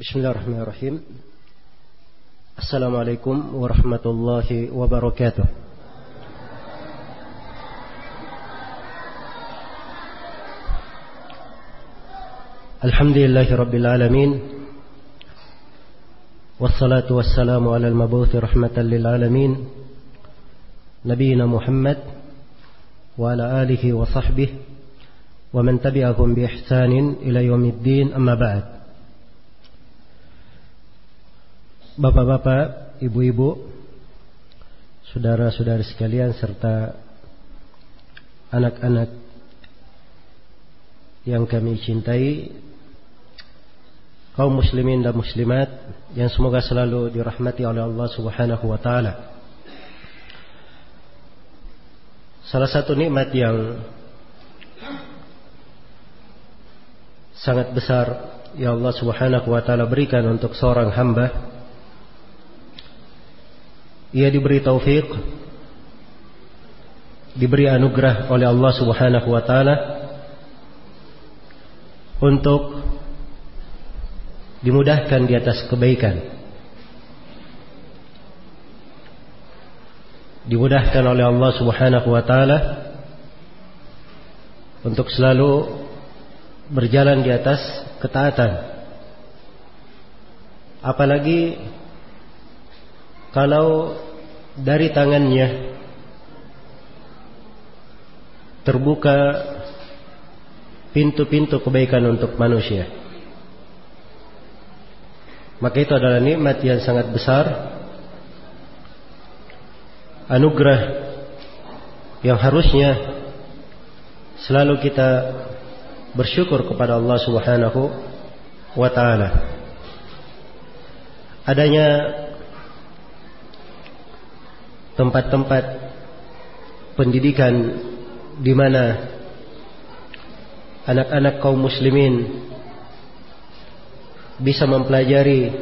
بسم الله الرحمن الرحيم السلام عليكم ورحمة الله وبركاته الحمد لله رب العالمين والصلاة والسلام على المبعوث رحمة للعالمين نبينا محمد وعلى آله وصحبه ومن تبعهم بإحسان إلى يوم الدين أما بعد Bapak-bapak, ibu-ibu, saudara-saudari sekalian serta anak-anak yang kami cintai, kaum muslimin dan muslimat yang semoga selalu dirahmati oleh Allah Subhanahu wa taala. Salah satu nikmat yang sangat besar yang Allah Subhanahu wa taala berikan untuk seorang hamba ia diberi taufik diberi anugerah oleh Allah Subhanahu wa taala untuk dimudahkan di atas kebaikan. Dimudahkan oleh Allah Subhanahu wa taala untuk selalu berjalan di atas ketaatan. Apalagi kalau dari tangannya terbuka pintu-pintu kebaikan untuk manusia. Maka itu adalah nikmat yang sangat besar, anugerah yang harusnya selalu kita bersyukur kepada Allah Subhanahu wa taala. Adanya tempat-tempat pendidikan di mana anak-anak kaum muslimin bisa mempelajari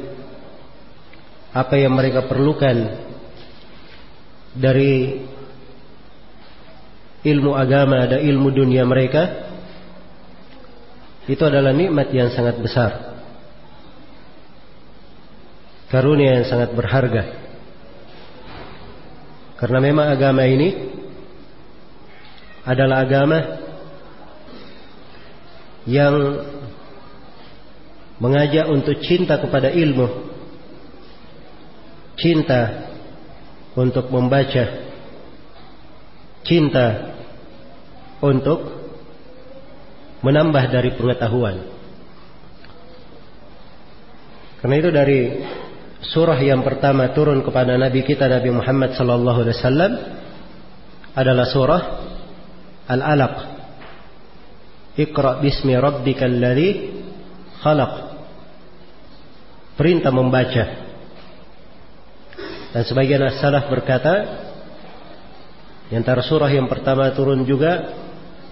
apa yang mereka perlukan dari ilmu agama dan ilmu dunia mereka itu adalah nikmat yang sangat besar karunia yang sangat berharga karena memang agama ini adalah agama yang mengajak untuk cinta kepada ilmu, cinta untuk membaca, cinta untuk menambah dari pengetahuan. Karena itu dari surah yang pertama turun kepada Nabi kita Nabi Muhammad sallallahu alaihi wasallam adalah surah Al-Alaq. Iqra bismi rabbikal ladzi khalaq. Perintah membaca. Dan sebagian as-salaf berkata di antara surah yang pertama turun juga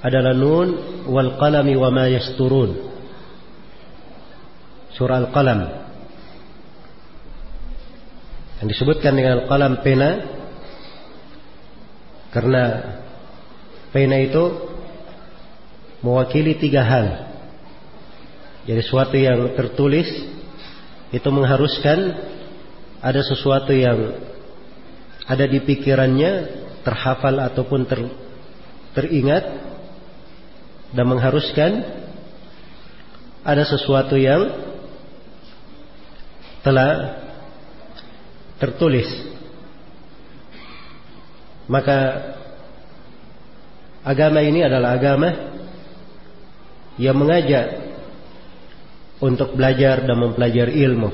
adalah Nun wal qalami wa ma yasturun. Surah Al-Qalam yang disebutkan dengan kalam pena karena pena itu mewakili tiga hal. Jadi sesuatu yang tertulis itu mengharuskan ada sesuatu yang ada di pikirannya terhafal ataupun ter, teringat dan mengharuskan ada sesuatu yang telah tertulis. Maka agama ini adalah agama yang mengajak untuk belajar dan mempelajari ilmu.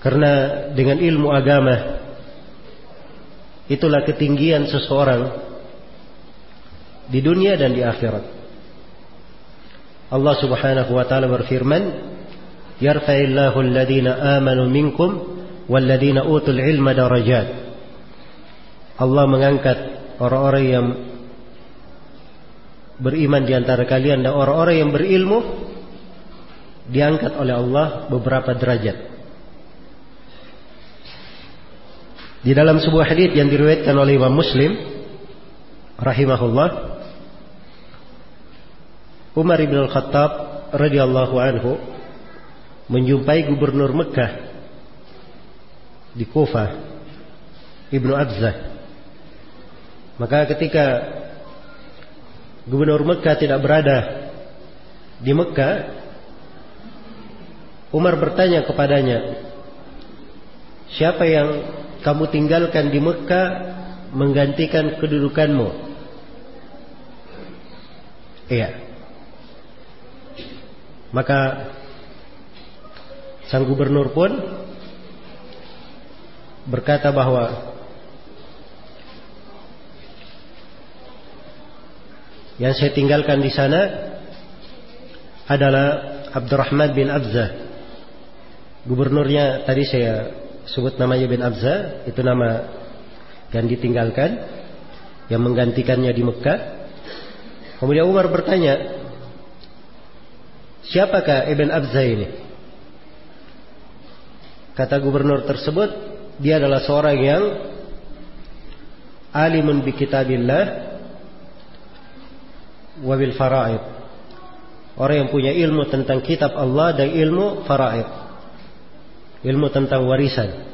Karena dengan ilmu agama itulah ketinggian seseorang di dunia dan di akhirat. Allah Subhanahu wa taala berfirman yarfa'illahu alladhina amanu minkum walladzina utul ilma darajat. Allah mengangkat orang-orang yang beriman di antara kalian dan orang-orang yang berilmu diangkat oleh Allah beberapa derajat. Di dalam sebuah hadis yang diriwayatkan oleh Imam Muslim rahimahullah Umar bin Al-Khattab radhiyallahu anhu menjumpai gubernur Mekah di Kufah Ibnu Abzah. Maka ketika gubernur Mekah tidak berada di Mekah Umar bertanya kepadanya siapa yang kamu tinggalkan di Mekah menggantikan kedudukanmu? Iya. Maka sang gubernur pun berkata bahwa yang saya tinggalkan di sana adalah Abdurrahman bin Abzah. Gubernurnya tadi saya sebut namanya bin Abzah, itu nama yang ditinggalkan yang menggantikannya di Mekah. Kemudian Umar bertanya, Siapakah Ibn Abza ini? Kata gubernur tersebut, dia adalah seorang yang alimun bi kitabillah wa bil faraid. Orang yang punya ilmu tentang kitab Allah dan ilmu faraid. Ilmu tentang warisan.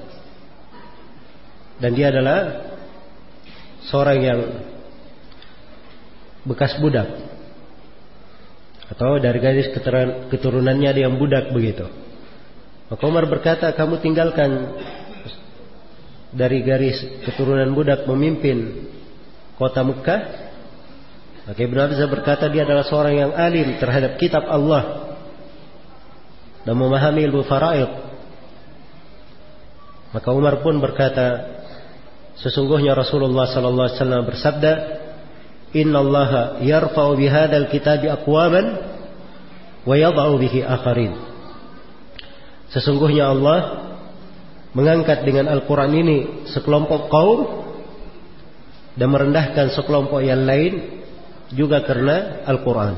Dan dia adalah seorang yang bekas budak atau dari garis keturunannya ada yang budak begitu. Maka Umar berkata, kamu tinggalkan dari garis keturunan budak memimpin kota Mekah. Maka Ibn Abza berkata dia adalah seorang yang alim terhadap kitab Allah dan memahami ilmu faraid. Maka Umar pun berkata, sesungguhnya Rasulullah sallallahu alaihi wasallam bersabda, Inna Allah yarfa'u bihadal kitabi aqwaman wa yad'u bihi akharin. Sesungguhnya Allah mengangkat dengan Al-Quran ini sekelompok kaum dan merendahkan sekelompok yang lain juga karena Al-Quran.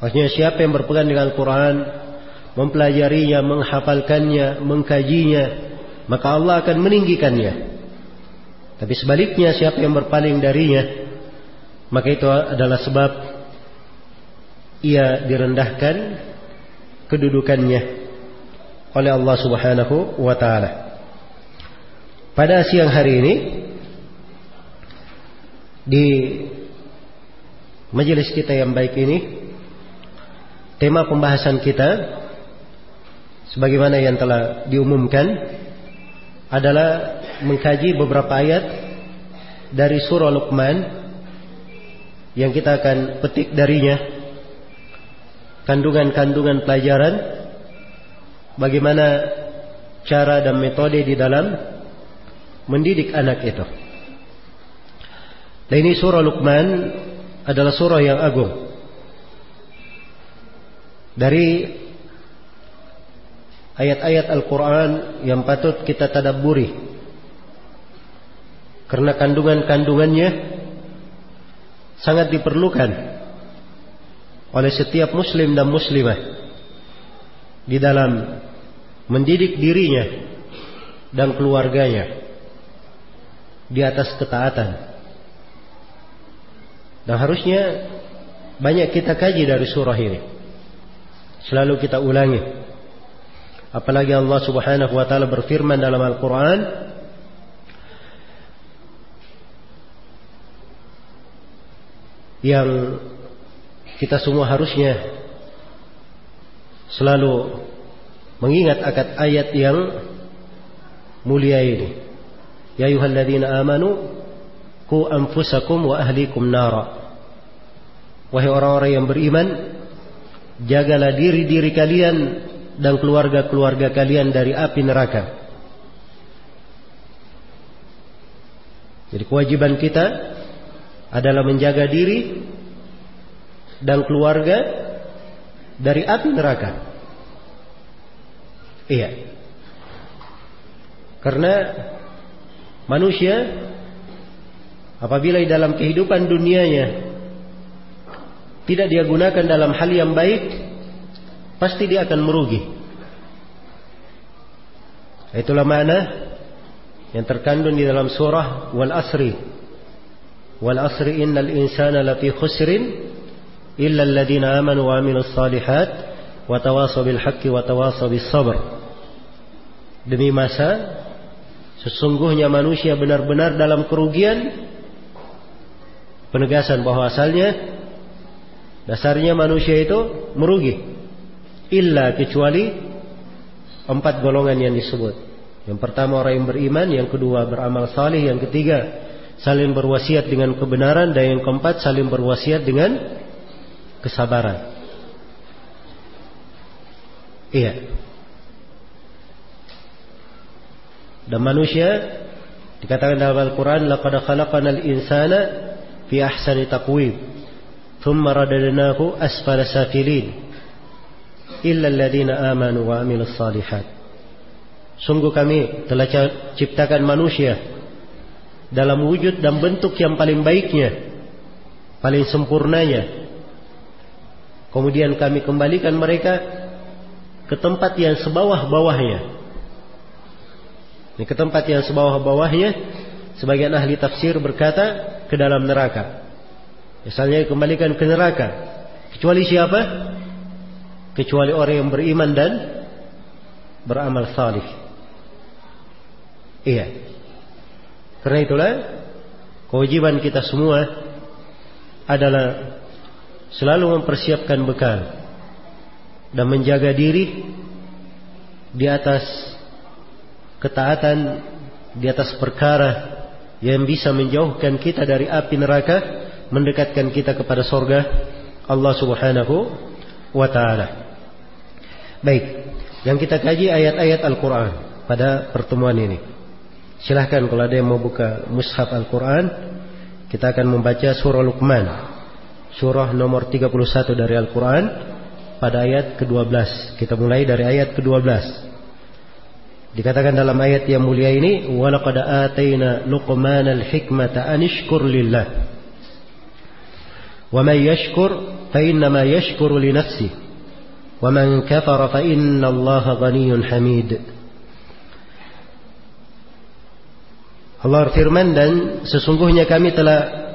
Maksudnya siapa yang berpegang dengan Al-Quran, mempelajarinya, menghafalkannya, mengkajinya, maka Allah akan meninggikannya. Tapi sebaliknya siapa yang berpaling darinya, maka itu adalah sebab ia direndahkan kedudukannya oleh Allah Subhanahu wa taala. Pada siang hari ini di majelis kita yang baik ini tema pembahasan kita sebagaimana yang telah diumumkan adalah mengkaji beberapa ayat dari surah Luqman yang kita akan petik darinya. Kandungan-kandungan pelajaran bagaimana cara dan metode di dalam mendidik anak itu. Dan ini surah Luqman adalah surah yang agung. Dari ayat-ayat Al-Quran yang patut kita tadabburi. Karena kandungan-kandungannya sangat diperlukan oleh setiap muslim dan muslimah di dalam mendidik dirinya dan keluarganya di atas ketaatan. Dan harusnya banyak kita kaji dari surah ini. Selalu kita ulangi. Apalagi Allah Subhanahu wa taala berfirman dalam Al-Qur'an, yang kita semua harusnya selalu mengingat akan ayat yang mulia ini. Ya ayyuhalladzina amanu ku anfusakum wa ahlikum nara. Wahai orang-orang yang beriman, jagalah diri-diri kalian dan keluarga-keluarga kalian dari api neraka. Jadi kewajiban kita adalah menjaga diri dan keluarga dari api neraka. Iya. Karena manusia apabila dalam kehidupan dunianya tidak dia gunakan dalam hal yang baik, pasti dia akan merugi. Itulah mana yang terkandung di dalam surah Wal Asri wal asri innal insana lafi khusrin illa alladhina amanu wa amilus salihat wa tawasaw bil haqqi wa tawasaw bis sabr. Demi masa sesungguhnya manusia benar-benar dalam kerugian penegasan bahwa asalnya dasarnya manusia itu merugi illa kecuali empat golongan yang disebut. Yang pertama orang yang beriman, yang kedua beramal saleh, yang ketiga saling berwasiat dengan kebenaran dan yang keempat saling berwasiat dengan kesabaran. Iya. Dan manusia dikatakan dalam Al-Quran laqad khalaqanal insana fi ahsani taqwim thumma radadnahu asfala safilin illa alladhina amanu wa amilus salihat Sungguh kami telah ciptakan manusia dalam wujud dan bentuk yang paling baiknya, paling sempurnanya. Kemudian kami kembalikan mereka ke tempat yang sebawah-bawahnya. Ini ke tempat yang sebawah-bawahnya, sebagian ahli tafsir berkata ke dalam neraka. Misalnya kembalikan ke neraka. Kecuali siapa? Kecuali orang yang beriman dan beramal salih. Iya. Karena itulah kewajiban kita semua adalah selalu mempersiapkan bekal dan menjaga diri di atas ketaatan di atas perkara yang bisa menjauhkan kita dari api neraka mendekatkan kita kepada sorga Allah subhanahu wa ta'ala baik yang kita kaji ayat-ayat Al-Quran pada pertemuan ini silahkan kalau ada yang mau buka mushaf Al-Quran kita akan membaca surah Luqman surah nomor 31 dari Al-Quran pada ayat ke-12. Kita mulai dari ayat ke-12. Dikatakan dalam ayat yang mulia ini, "Walaqad atayna Luqmanal hikmata an ishkur lillah." Wa man yashkur fa innama yashkuru li nafsihi. Wa man kafara fa inna Allah ghaniyyun hamid. Allah firman dan sesungguhnya kami telah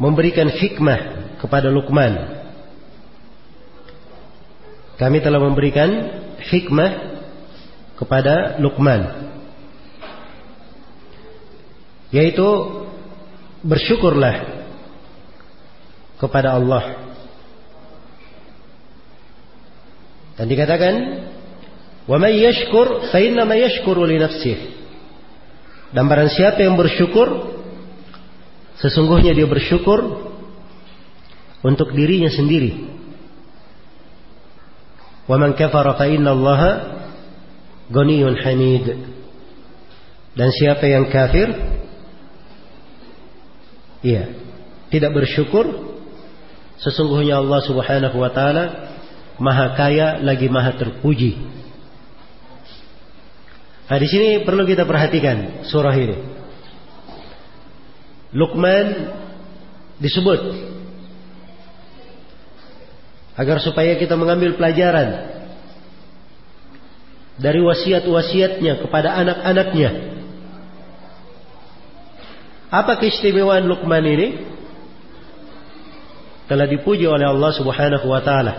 memberikan hikmah kepada Luqman kami telah memberikan hikmah kepada Luqman. Yaitu bersyukurlah kepada Allah. Dan dikatakan wa may yashkur fa inna ma yashkuru li nafsihi dan barang siapa yang bersyukur sesungguhnya dia bersyukur untuk dirinya sendiri. Wa man kafara fa inna Allah ghaniyun hamid. Dan siapa yang kafir iya, tidak bersyukur sesungguhnya Allah Subhanahu wa taala maha kaya lagi maha terpuji. Nah, di sini perlu kita perhatikan surah ini. Luqman disebut agar supaya kita mengambil pelajaran dari wasiat-wasiatnya kepada anak-anaknya. Apa keistimewaan Luqman ini? Telah dipuji oleh Allah Subhanahu wa taala.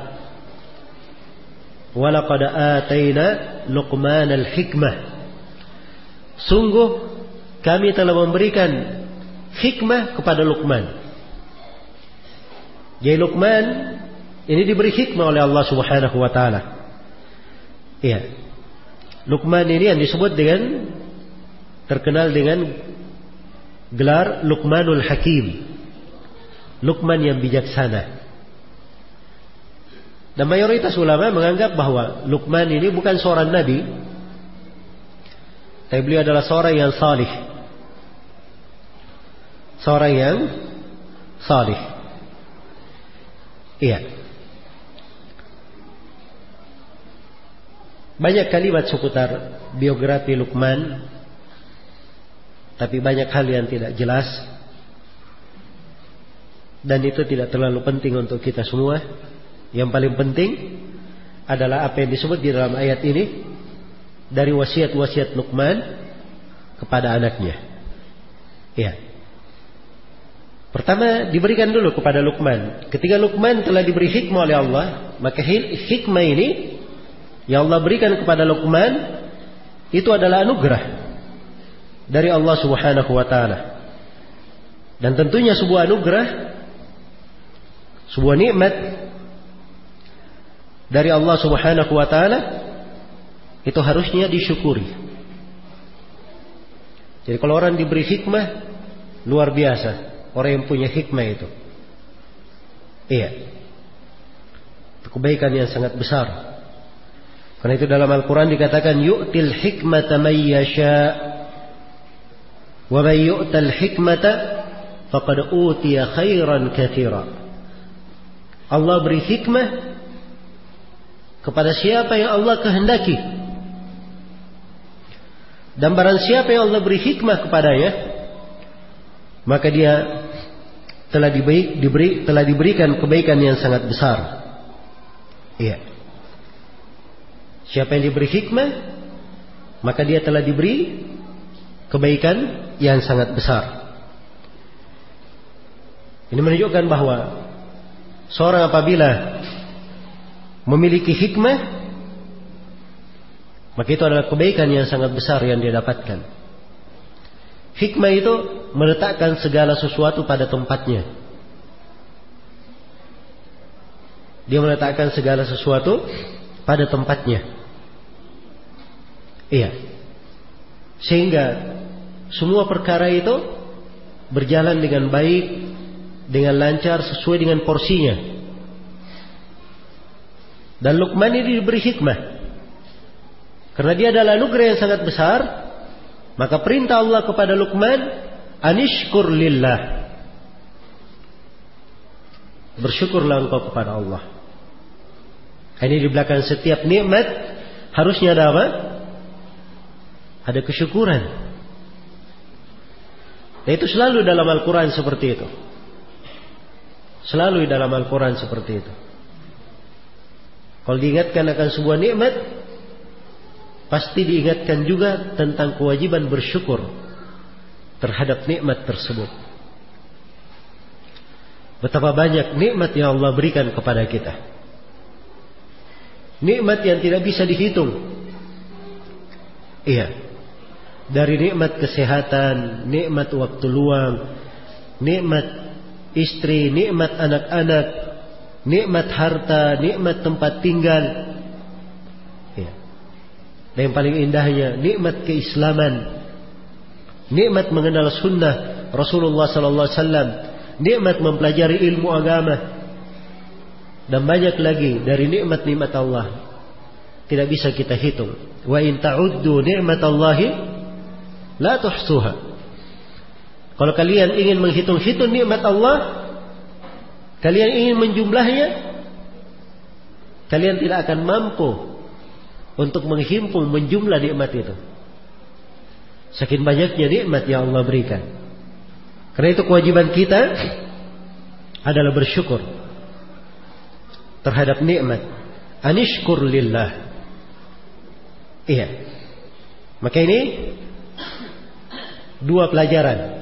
Walaqad ataina Luqman al-hikmah. Sungguh kami telah memberikan hikmah kepada Luqman. Jadi Luqman ini diberi hikmah oleh Allah Subhanahu wa taala. Iya. Luqman ini yang disebut dengan terkenal dengan gelar Luqmanul Hakim. Luqman yang bijaksana. Dan mayoritas ulama menganggap bahwa Luqman ini bukan seorang nabi, tapi beliau adalah seorang yang salih. Seorang yang salih. Iya. Banyak kalimat seputar biografi Luqman tapi banyak hal yang tidak jelas dan itu tidak terlalu penting untuk kita semua. Yang paling penting adalah apa yang disebut di dalam ayat ini dari wasiat-wasiat Luqman kepada anaknya. Ya. Pertama diberikan dulu kepada Luqman. Ketika Luqman telah diberi hikmah oleh Allah, Maka hikmah ini yang Allah berikan kepada Luqman itu adalah anugerah dari Allah Subhanahu wa taala. Dan tentunya sebuah anugerah sebuah nikmat dari Allah Subhanahu wa taala itu harusnya disyukuri. Jadi kalau orang diberi hikmah luar biasa, orang yang punya hikmah itu. Iya. Kebaikan yang sangat besar. Karena itu dalam Al-Quran dikatakan yu'til hikmata may yasha wa may yu'tal hikmata faqad utiya khairan katsira. Allah beri hikmah kepada siapa yang Allah kehendaki. Dan barang siapa yang Allah beri hikmah kepadanya, maka dia telah diberi, diberi telah diberikan kebaikan yang sangat besar. Iya. Siapa yang diberi hikmah, maka dia telah diberi kebaikan yang sangat besar. Ini menunjukkan bahwa seorang apabila memiliki hikmah, maka itu adalah kebaikan yang sangat besar yang dia dapatkan. Hikmah itu meletakkan segala sesuatu pada tempatnya. Dia meletakkan segala sesuatu pada tempatnya. Iya. Sehingga semua perkara itu berjalan dengan baik, dengan lancar sesuai dengan porsinya. Dan Luqman ini diberi hikmah. Karena dia adalah anugerah yang sangat besar, maka perintah Allah kepada Luqman, anishkur lillah. Bersyukurlah engkau kepada Allah. Ini di belakang setiap nikmat harusnya ada apa? Ada kesyukuran. Dan itu selalu dalam Al-Quran seperti itu. Selalu dalam Al-Quran seperti itu. Kalau diingatkan akan sebuah nikmat, pasti diingatkan juga tentang kewajiban bersyukur terhadap nikmat tersebut. Betapa banyak nikmat yang Allah berikan kepada kita. Nikmat yang tidak bisa dihitung. Iya dari nikmat kesehatan, nikmat waktu luang, nikmat istri, nikmat anak-anak, nikmat harta, nikmat tempat tinggal. Ya. Dan yang paling indahnya nikmat keislaman, nikmat mengenal sunnah Rasulullah Sallallahu Alaihi Wasallam, nikmat mempelajari ilmu agama, dan banyak lagi dari nikmat-nikmat Allah tidak bisa kita hitung. Wa in ta'uddu ni'matallahi La tuhsuha. Kalau kalian ingin menghitung-hitung nikmat Allah, kalian ingin menjumlahnya, kalian tidak akan mampu untuk menghimpun menjumlah nikmat itu. Saking banyaknya nikmat yang Allah berikan. Karena itu kewajiban kita adalah bersyukur terhadap nikmat. Anishkur lillah. Iya. Maka ini dua pelajaran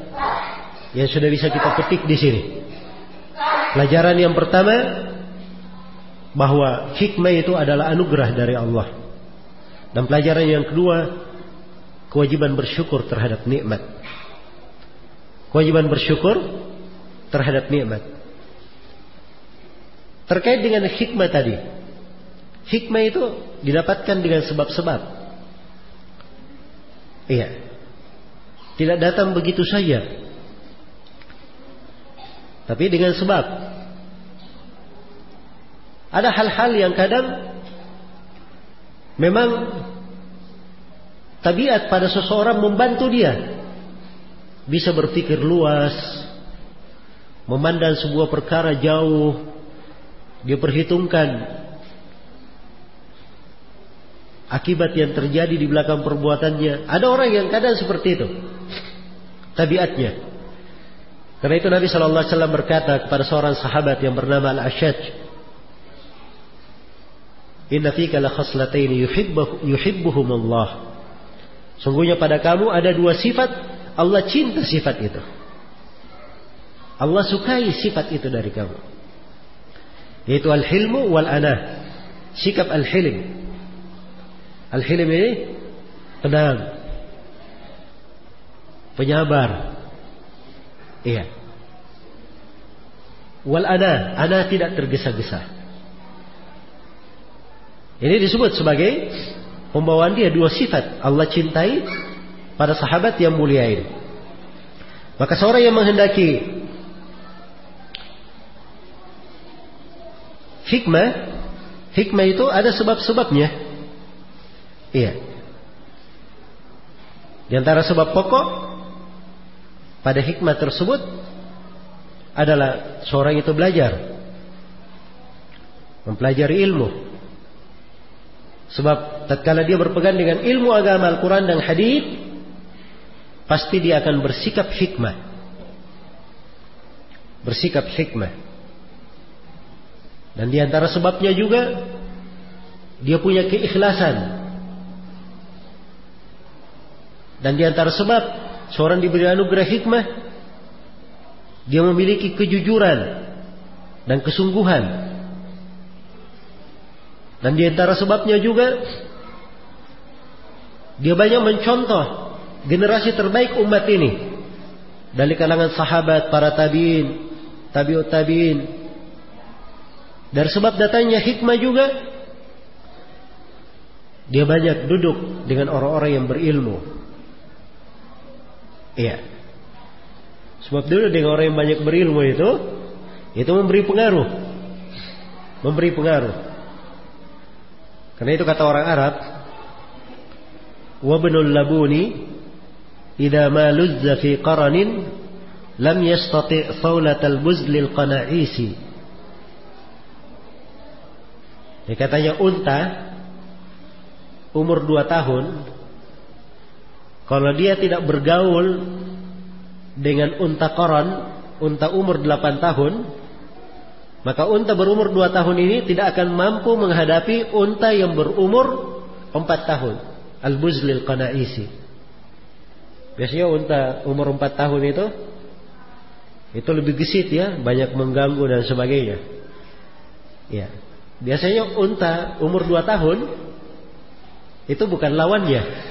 yang sudah bisa kita petik di sini. Pelajaran yang pertama bahwa hikmah itu adalah anugerah dari Allah. Dan pelajaran yang kedua kewajiban bersyukur terhadap nikmat. Kewajiban bersyukur terhadap nikmat. Terkait dengan hikmah tadi. Hikmah itu didapatkan dengan sebab-sebab. Iya. Tidak datang begitu saja. Tapi dengan sebab. Ada hal-hal yang kadang memang tabiat pada seseorang membantu dia. Bisa berpikir luas, memandang sebuah perkara jauh, dia perhitungkan akibat yang terjadi di belakang perbuatannya. Ada orang yang kadang seperti itu tabiatnya. Karena itu Nabi Shallallahu Alaihi Wasallam berkata kepada seorang sahabat yang bernama Al Ashaj, Inna fika la khaslataini yuhibbuhum Allah. Sungguhnya pada kamu ada dua sifat, Allah cinta sifat itu. Allah sukai sifat itu dari kamu. Yaitu al-hilmu wal anah. sikap al-hilim. Al-hilim ini tenang, penyabar. Iya. Wal ana, ana tidak tergesa-gesa. Ini disebut sebagai pembawaan dia dua sifat Allah cintai pada sahabat yang mulia ini. Maka seorang yang menghendaki hikmah, hikmah itu ada sebab-sebabnya. Iya. Di antara sebab pokok pada hikmah tersebut adalah seorang itu belajar mempelajari ilmu. Sebab tatkala dia berpegang dengan ilmu agama Al-Quran dan Hadis, pasti dia akan bersikap hikmah. Bersikap hikmah. Dan di antara sebabnya juga dia punya keikhlasan. Dan di antara sebab seorang diberi anugerah hikmah, dia memiliki kejujuran dan kesungguhan. Dan di antara sebabnya juga dia banyak mencontoh generasi terbaik umat ini dari kalangan sahabat, para tabiin, tabiut tabiin, dari sebab datangnya hikmah juga dia banyak duduk dengan orang-orang yang berilmu. Iya. Sebab dulu dengan orang yang banyak berilmu itu itu memberi pengaruh. Memberi pengaruh. Karena itu kata orang Arab, "Wabnul labuni idza ma luzza fi qaranin lam yastati' thawlatal buzlil qana'isi." Ya katanya unta umur dua tahun kalau dia tidak bergaul dengan unta koron, unta umur delapan tahun, maka unta berumur dua tahun ini tidak akan mampu menghadapi unta yang berumur empat tahun. Al-Buzlil Qanaisi. Biasanya unta umur empat tahun itu itu lebih gesit ya, banyak mengganggu dan sebagainya. Ya. Biasanya unta umur 2 tahun itu bukan lawannya.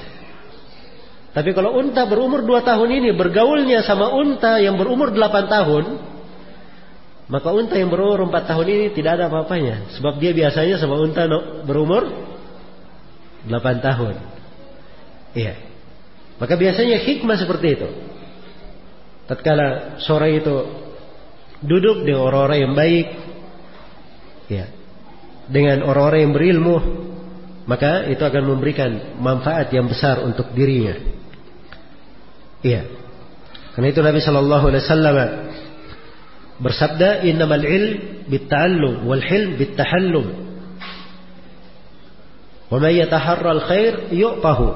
Tapi kalau unta berumur 2 tahun ini bergaulnya sama unta yang berumur 8 tahun, maka unta yang berumur 4 tahun ini tidak ada apa-apanya. Sebab dia biasanya sama unta berumur 8 tahun. Iya. Maka biasanya hikmah seperti itu. Tatkala sore itu duduk dengan orang-orang yang baik, ya, dengan orang-orang yang berilmu maka itu akan memberikan manfaat yang besar untuk dirinya. Iya. Karena itu Nabi Shallallahu Alaihi Wasallam bersabda, "Innamal ilm bitta'allum wal hilm bittahallum." Wa yataharra al-khair yuqahu.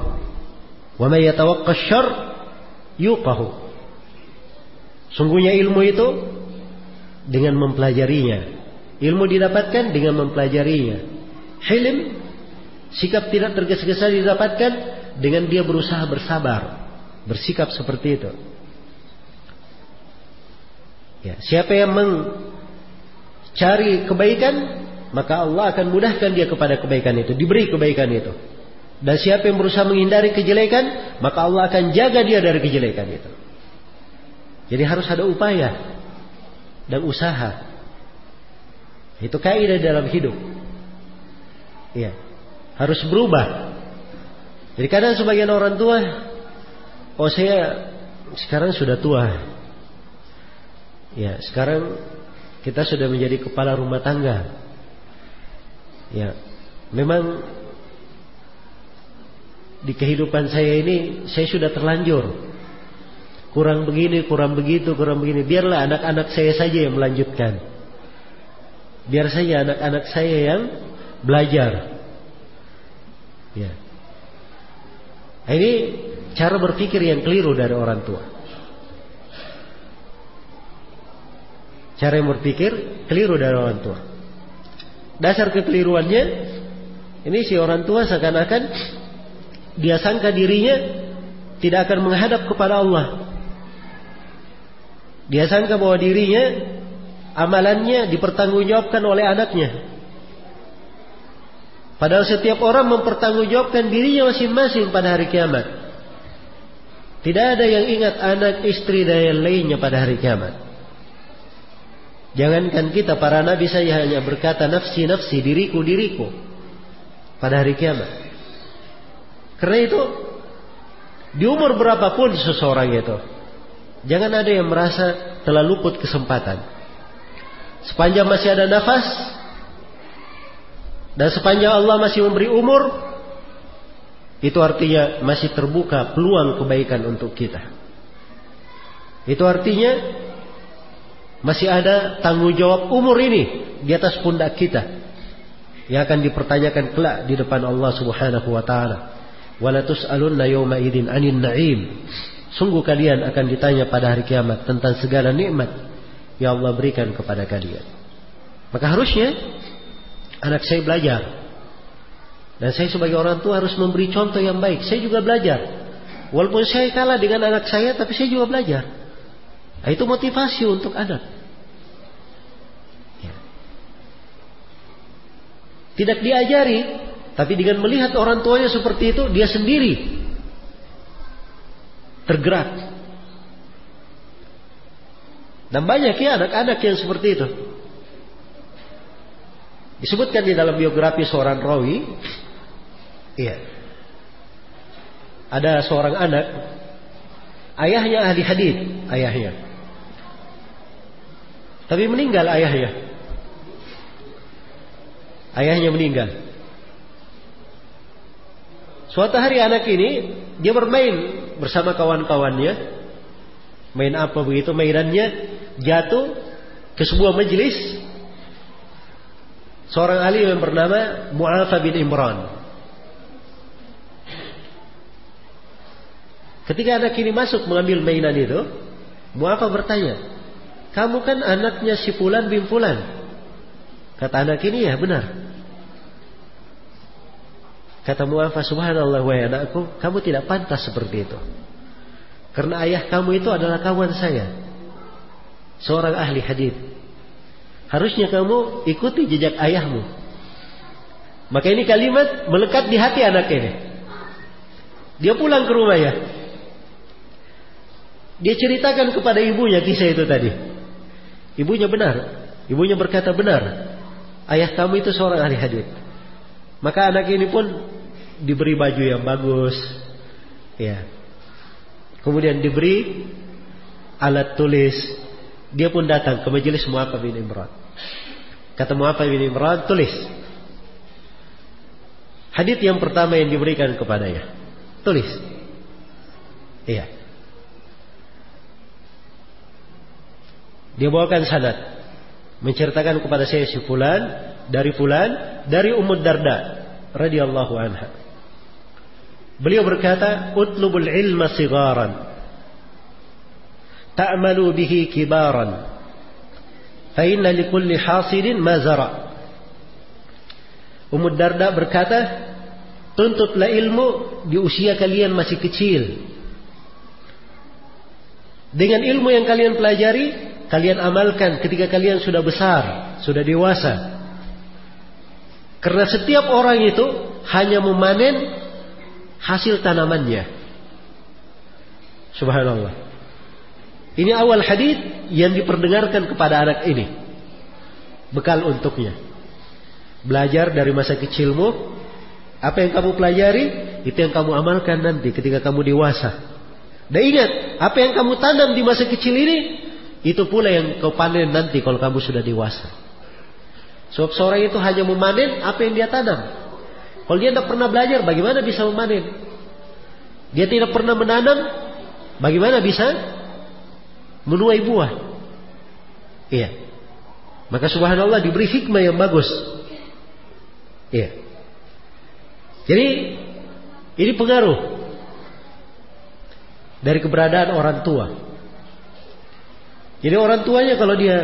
Wa man yatawaqqa asy-syarr yuqahu. Sungguhnya ilmu itu dengan mempelajarinya, Ilmu didapatkan dengan mempelajarinya. Hilim, sikap tidak tergesa-gesa didapatkan dengan dia berusaha bersabar. Bersikap seperti itu. Ya, siapa yang mencari kebaikan, maka Allah akan mudahkan dia kepada kebaikan itu, diberi kebaikan itu. Dan siapa yang berusaha menghindari kejelekan, maka Allah akan jaga dia dari kejelekan itu. Jadi harus ada upaya dan usaha itu kaidah dalam hidup. Iya. Harus berubah. Jadi kadang sebagian orang tua, oh saya sekarang sudah tua. Ya, sekarang kita sudah menjadi kepala rumah tangga. Ya, memang di kehidupan saya ini saya sudah terlanjur. Kurang begini, kurang begitu, kurang begini. Biarlah anak-anak saya saja yang melanjutkan. Biar saja anak-anak saya yang belajar. Ya. Ini cara berpikir yang keliru dari orang tua. Cara yang berpikir keliru dari orang tua. Dasar kekeliruannya ini si orang tua seakan-akan dia sangka dirinya tidak akan menghadap kepada Allah. Dia sangka bahwa dirinya amalannya dipertanggungjawabkan oleh anaknya. Padahal setiap orang mempertanggungjawabkan dirinya masing-masing pada hari kiamat. Tidak ada yang ingat anak, istri dan yang lainnya pada hari kiamat. Jangankan kita para nabi saya hanya berkata nafsi nafsi diriku diriku pada hari kiamat. Karena itu di umur berapapun seseorang itu jangan ada yang merasa telah luput kesempatan. Sepanjang masih ada nafas dan sepanjang Allah masih memberi umur, itu artinya masih terbuka peluang kebaikan untuk kita. Itu artinya masih ada tanggung jawab umur ini di atas pundak kita yang akan dipertanyakan kelak di depan Allah Subhanahu wa taala. Wala tus'alunna yawma idzin 'anil na'im. Sungguh kalian akan ditanya pada hari kiamat tentang segala nikmat yang Allah berikan kepada kalian. Maka harusnya anak saya belajar. Dan saya sebagai orang tua harus memberi contoh yang baik. Saya juga belajar. Walaupun saya kalah dengan anak saya, tapi saya juga belajar. Nah, itu motivasi untuk anak. Ya. Tidak diajari, tapi dengan melihat orang tuanya seperti itu, dia sendiri tergerak. Dan banyak ya anak-anak yang seperti itu. Disebutkan di dalam biografi seorang rawi, iya. Ada seorang anak, ayahnya ahli hadis, ayahnya. Tapi meninggal ayahnya. Ayahnya meninggal. Suatu hari anak ini dia bermain bersama kawan-kawannya. Main apa begitu mainannya jatuh ke sebuah majelis Seorang ahli yang bernama Mu'afa bin Imran. Ketika anak ini masuk mengambil mainan itu, Mu'afa bertanya, kamu kan anaknya si Fulan bin Fulan. Kata anak ini ya benar. Kata Mu'afa subhanallah wahai anakku, kamu tidak pantas seperti itu. Karena ayah kamu itu adalah kawan saya. Seorang ahli hadis. Harusnya kamu ikuti jejak ayahmu. Maka ini kalimat melekat di hati anak ini. Dia pulang ke rumah ya. Dia ceritakan kepada ibunya kisah itu tadi. Ibunya benar. Ibunya berkata benar. Ayah kamu itu seorang ahli hadis. Maka anak ini pun diberi baju yang bagus. Ya. Kemudian diberi alat tulis. Dia pun datang ke majelis Mu'afa bin Imran. Kata Mu'afa bin Imran, tulis. Hadith yang pertama yang diberikan kepadanya. Tulis. Iya. Dia bawakan sanad. Menceritakan kepada saya si fulan dari fulan dari Ummu Darda radhiyallahu anha. Beliau berkata, "Utlubul ilma sigaran. Ta'malu bihi kibaran." Fa'inna likulli hasidin mazara. Ummu Darda berkata, tuntutlah ilmu di usia kalian masih kecil. Dengan ilmu yang kalian pelajari, kalian amalkan ketika kalian sudah besar, sudah dewasa. Karena setiap orang itu hanya memanen hasil tanamannya. Subhanallah. Ini awal hadis yang diperdengarkan kepada anak ini. Bekal untuknya. Belajar dari masa kecilmu. Apa yang kamu pelajari, itu yang kamu amalkan nanti ketika kamu dewasa. Dan ingat, apa yang kamu tanam di masa kecil ini, itu pula yang kau panen nanti kalau kamu sudah dewasa. Sebab seorang itu hanya memanen apa yang dia tanam. Kalau dia tidak pernah belajar, bagaimana bisa memanen? Dia tidak pernah menanam, bagaimana bisa menuai buah. Iya. Maka subhanallah diberi hikmah yang bagus. Iya. Jadi ini pengaruh dari keberadaan orang tua. Jadi orang tuanya kalau dia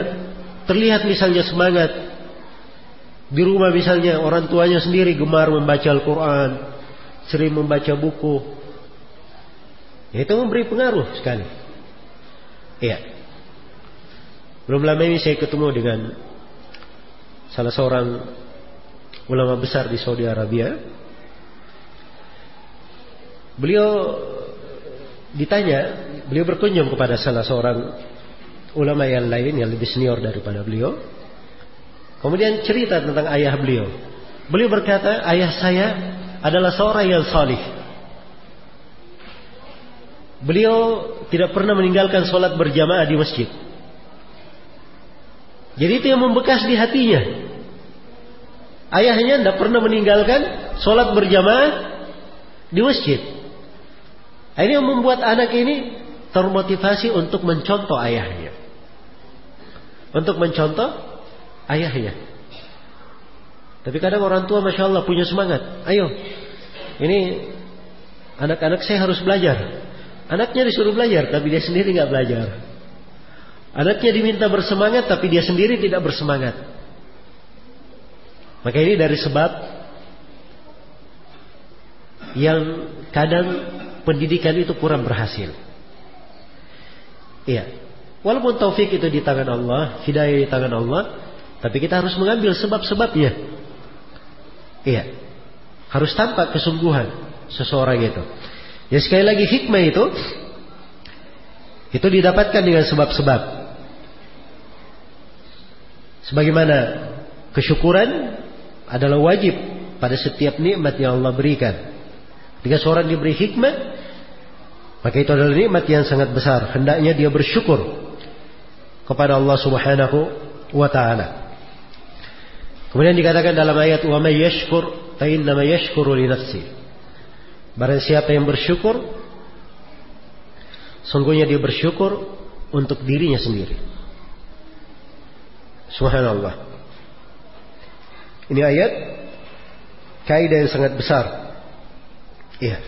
terlihat misalnya semangat di rumah misalnya orang tuanya sendiri gemar membaca Al-Quran, sering membaca buku, ya itu memberi pengaruh sekali. Iya. Belum lama ini saya ketemu dengan salah seorang ulama besar di Saudi Arabia. Beliau ditanya, beliau berkunjung kepada salah seorang ulama yang lain yang lebih senior daripada beliau. Kemudian cerita tentang ayah beliau. Beliau berkata, ayah saya adalah seorang yang salih. Beliau tidak pernah meninggalkan sholat berjamaah di masjid. Jadi itu yang membekas di hatinya. Ayahnya tidak pernah meninggalkan sholat berjamaah di masjid. Ini yang membuat anak ini termotivasi untuk mencontoh ayahnya. Untuk mencontoh ayahnya. Tapi kadang orang tua Masya Allah punya semangat. Ayo, ini anak-anak saya harus belajar. Anaknya disuruh belajar, tapi dia sendiri nggak belajar. Anaknya diminta bersemangat, tapi dia sendiri tidak bersemangat. Maka ini dari sebab yang kadang pendidikan itu kurang berhasil. Iya. Walaupun taufik itu di tangan Allah, hidayah di tangan Allah, tapi kita harus mengambil sebab-sebabnya. Iya. Harus tampak kesungguhan seseorang itu. Ya sekali lagi hikmah itu itu didapatkan dengan sebab-sebab. Sebagaimana kesyukuran adalah wajib pada setiap nikmat yang Allah berikan. Jika seorang diberi hikmah, maka itu adalah nikmat yang sangat besar. Hendaknya dia bersyukur kepada Allah Subhanahu wa taala. Kemudian dikatakan dalam ayat wa may yashkur fa innama yashkuru li nafsi. Barang siapa yang bersyukur sungguhnya dia bersyukur untuk dirinya sendiri. Subhanallah. Ini ayat kaidah yang sangat besar. Iya.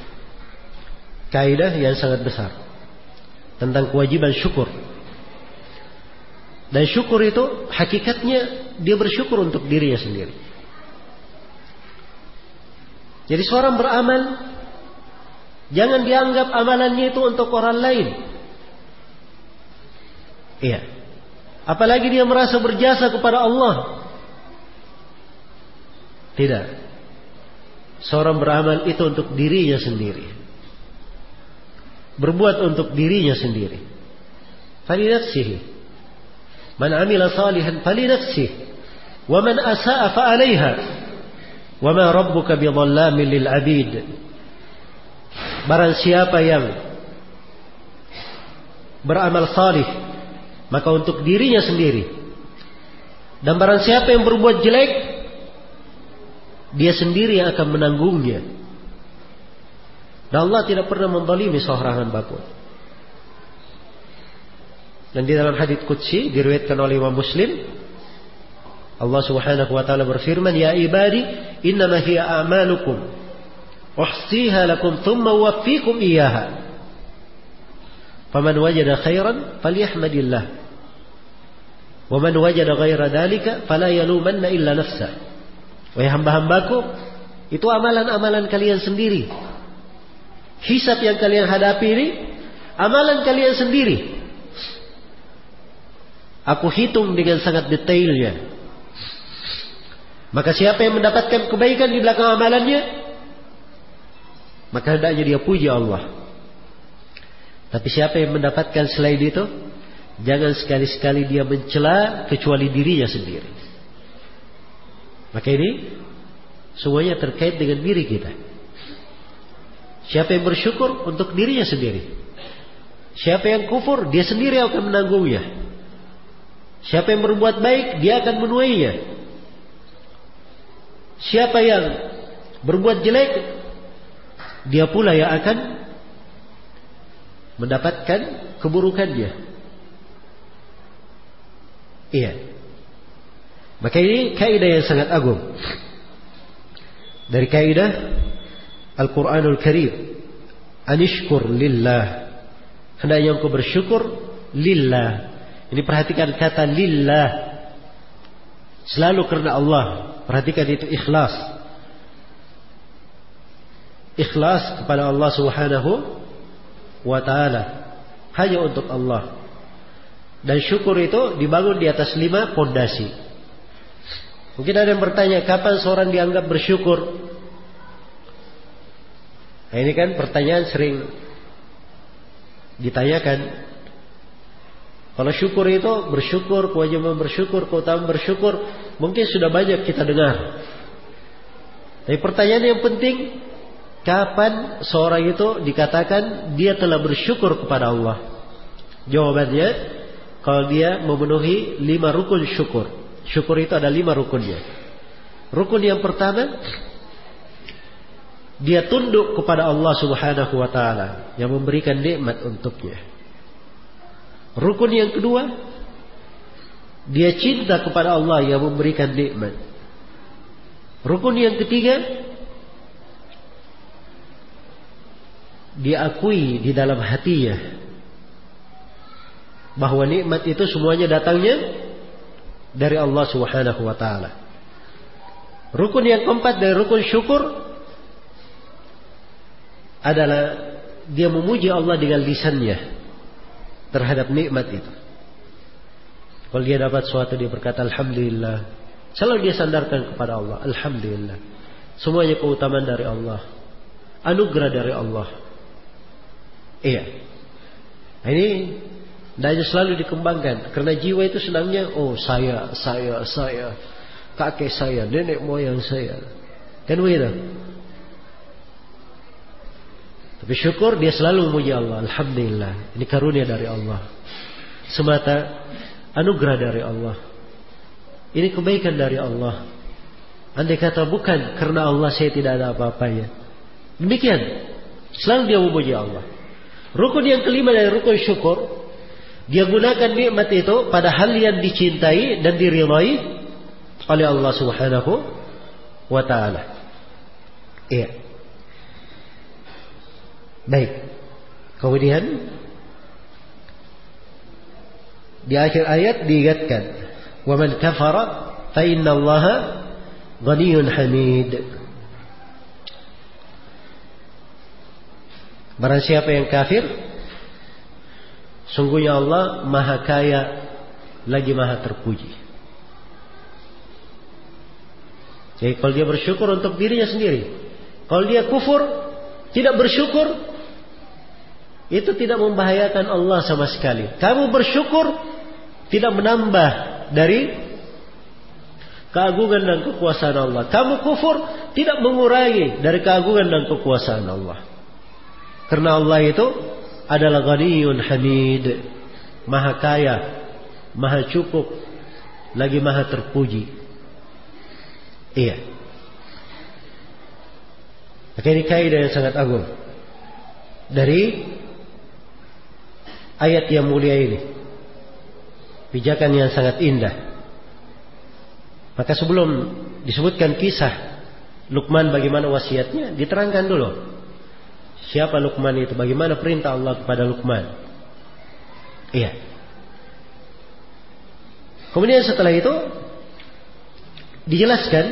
Kaidah yang sangat besar tentang kewajiban syukur. Dan syukur itu hakikatnya dia bersyukur untuk dirinya sendiri. Jadi seorang beramal jangan dianggap amalannya itu untuk orang lain. Iya. Apalagi dia merasa berjasa kepada Allah. Tidak. Seorang beramal itu untuk dirinya sendiri. Berbuat untuk dirinya sendiri. Fali nafsihi. Man amila salihan fali nafsihi. Wa man asa'a alaiha. Wa ma rabbuka bidhallamin lil abid. Barang siapa yang beramal salih maka untuk dirinya sendiri. Dan barang siapa yang berbuat jelek dia sendiri yang akan menanggungnya. Dan Allah tidak pernah mendalimi seorang hamba pun. Dan di dalam hadits qudsi diriwayatkan oleh Imam Muslim, Allah Subhanahu wa taala berfirman, "Ya ibadi, innama hiya a'malukum uhsiha lakum thumma uwaffikum iyyaha." Faman wajada khairan falyahmadillah. Wa man wajada ghaira dhalika fala yalumanna illa nafsahu. Wahai hamba-hambaku, itu amalan-amalan kalian sendiri. Hisab yang kalian hadapi ini, amalan kalian sendiri. Aku hitung dengan sangat detailnya. Maka siapa yang mendapatkan kebaikan di belakang amalannya, maka hendaknya dia puji Allah. Tapi siapa yang mendapatkan selain itu, jangan sekali-sekali dia mencela kecuali dirinya sendiri. Maka ini semuanya terkait dengan diri kita. Siapa yang bersyukur untuk dirinya sendiri. Siapa yang kufur, dia sendiri akan menanggungnya. Siapa yang berbuat baik, dia akan menuainya. Siapa yang berbuat jelek, dia pula yang akan mendapatkan keburukannya. Iya. Maka ini kaidah yang sangat agung. Dari kaidah Al-Quranul Karim. Anishkur lillah. Hendaknya engkau bersyukur lillah. Ini perhatikan kata lillah. Selalu karena Allah. Perhatikan itu ikhlas. Ikhlas kepada Allah Subhanahu wa taala. Hanya untuk Allah. Dan syukur itu dibangun di atas lima pondasi. Mungkin ada yang bertanya, kapan seorang dianggap bersyukur? Nah, ini kan pertanyaan sering ditanyakan. Kalau syukur itu bersyukur, kewajiban bersyukur, keutamaan bersyukur, mungkin sudah banyak kita dengar. Tapi pertanyaan yang penting, kapan seorang itu dikatakan dia telah bersyukur kepada Allah? Jawabannya, kalau dia memenuhi lima rukun syukur. Syukur itu ada lima rukunnya. Rukun yang pertama, dia tunduk kepada Allah Subhanahu wa taala yang memberikan nikmat untuknya. Rukun yang kedua, dia cinta kepada Allah yang memberikan nikmat. Rukun yang ketiga diakui di dalam hatinya bahwa nikmat itu semuanya datangnya dari Allah Subhanahu wa taala. Rukun yang keempat dari rukun syukur adalah dia memuji Allah dengan lisannya terhadap nikmat itu. Kalau dia dapat sesuatu dia berkata alhamdulillah, Selalu dia sandarkan kepada Allah. Alhamdulillah. Semuanya keutamaan dari Allah. Anugerah dari Allah. Iya. Nah, ini Daya selalu dikembangkan karena jiwa itu senangnya oh saya saya saya kakek saya nenek moyang saya kan begitu tapi syukur dia selalu memuji Allah Alhamdulillah ini karunia dari Allah semata anugerah dari Allah ini kebaikan dari Allah. Andai kata bukan karena Allah saya tidak ada apa-apanya. Demikian. Selalu dia memuji Allah. Rukun yang kelima dari rukun syukur. Dia gunakan nikmat itu pada hal yang dicintai dan diridhai oleh Allah subhanahu wa ta'ala. Iya. Baik. Kemudian di akhir ayat diingatkan, "Wa man kafara fa inna Allah ghaniyun hamid." Barang siapa yang kafir, sungguhnya Allah Maha Kaya lagi Maha Terpuji. Jadi kalau dia bersyukur untuk dirinya sendiri, kalau dia kufur, tidak bersyukur, itu tidak membahayakan Allah sama sekali Kamu bersyukur Tidak menambah dari keagungan dan kekuasaan Allah. Kamu kufur tidak mengurangi dari keagungan dan kekuasaan Allah. Karena Allah itu adalah ghaniyun hamid, maha kaya, maha cukup, lagi maha terpuji. Iya. Maka ini kaidah yang sangat agung. Dari ayat yang mulia ini. Pijakan yang sangat indah. Maka sebelum disebutkan kisah Lukman bagaimana wasiatnya, diterangkan dulu. Siapa Lukman itu? Bagaimana perintah Allah kepada Lukman? Iya. Kemudian setelah itu dijelaskan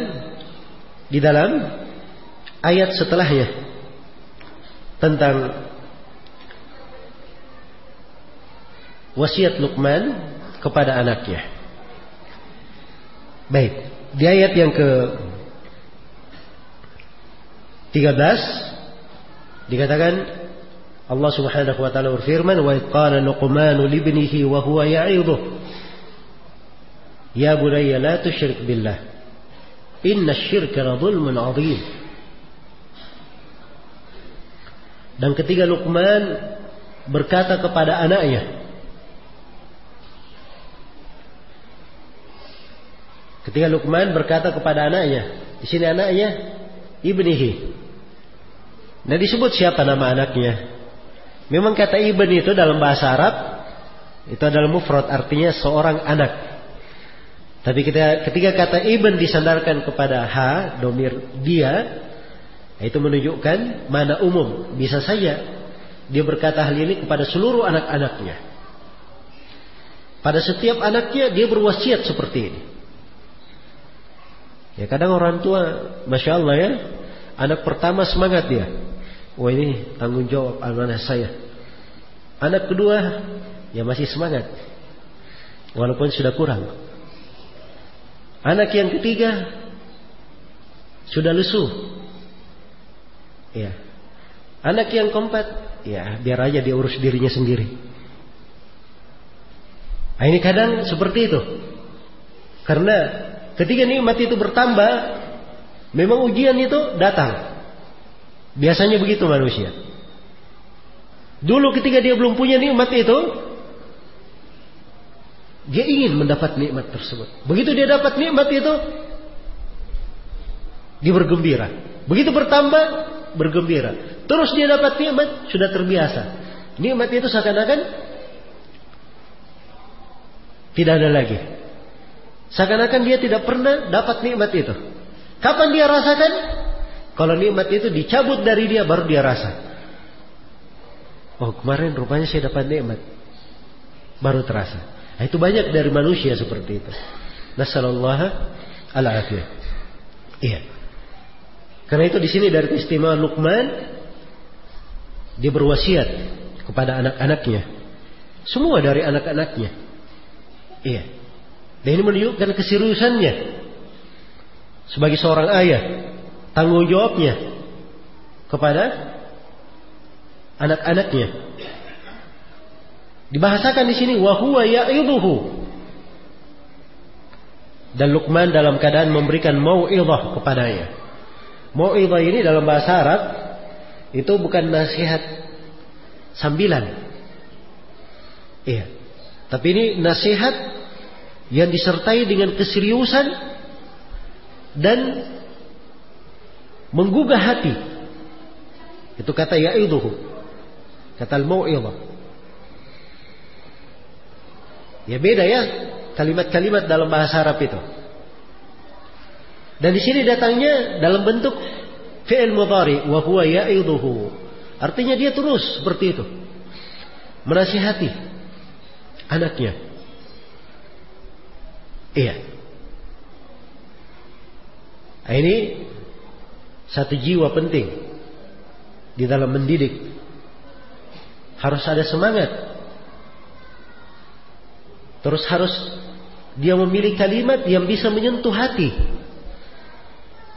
di dalam ayat setelahnya tentang wasiat Lukman kepada anaknya. Baik, di ayat yang ke 13 dikatakan Allah Subhanahu wa taala berfirman wa qala luqman li ibnihi wa huwa ya'idhu Ya bunayya la tusyrik billah inna syirka la dhulmun 'adzim Dan ketiga Luqman berkata kepada anaknya Ketika Luqman berkata kepada anaknya, di sini anaknya ibnihi. Nah disebut siapa nama anaknya? Memang kata ibn itu dalam bahasa Arab itu adalah mufrad artinya seorang anak. Tapi ketika, ketika kata ibn disandarkan kepada ha, domir dia, itu menunjukkan mana umum. Bisa saja dia berkata hal ini kepada seluruh anak-anaknya. Pada setiap anaknya dia berwasiat seperti ini. Ya kadang orang tua, masya Allah ya, anak pertama semangat dia. Wah ini tanggung jawab amanah saya. Anak kedua, ya masih semangat, walaupun sudah kurang. Anak yang ketiga sudah lesu. Ya. Anak yang keempat, ya biar aja dia urus dirinya sendiri. Nah, ini kadang seperti itu. Karena ketika nikmat itu bertambah, memang ujian itu datang. Biasanya begitu manusia. Dulu ketika dia belum punya nikmat itu, dia ingin mendapat nikmat tersebut. Begitu dia dapat nikmat itu, dia bergembira. Begitu bertambah, bergembira. Terus dia dapat nikmat, sudah terbiasa. Nikmat itu seakan-akan tidak ada lagi. Seakan-akan dia tidak pernah dapat nikmat itu. Kapan dia rasakan? Kalau nikmat itu dicabut dari dia, baru dia rasa. Oh kemarin rupanya saya dapat nikmat. Baru terasa. Nah, itu banyak dari manusia seperti itu. Nasallallahu ala afiyah. Iya. Karena itu di sini dari istimewa Luqman dia berwasiat kepada anak-anaknya. Semua dari anak-anaknya. Iya. Dan ini menunjukkan keseriusannya sebagai seorang ayah, tanggung jawabnya kepada anak-anaknya. Dibahasakan di sini wahwa ya'idhuhu. Dan Luqman dalam keadaan memberikan mau'idhah kepadanya. Mau'idhah ini dalam bahasa Arab itu bukan nasihat sambilan. Iya. Tapi ini nasihat yang disertai dengan keseriusan dan menggugah hati. Itu kata ya'idhuhu. Kata al-mau'idhah. Ya beda ya kalimat-kalimat dalam bahasa Arab itu. Dan di sini datangnya dalam bentuk fi'il mudhari wa huwa ya'idhuhu. Artinya dia terus seperti itu. Menasihati anaknya. Iya. Nah, ini satu jiwa penting di dalam mendidik. Harus ada semangat Terus harus dia memilih kalimat yang bisa menyentuh hati.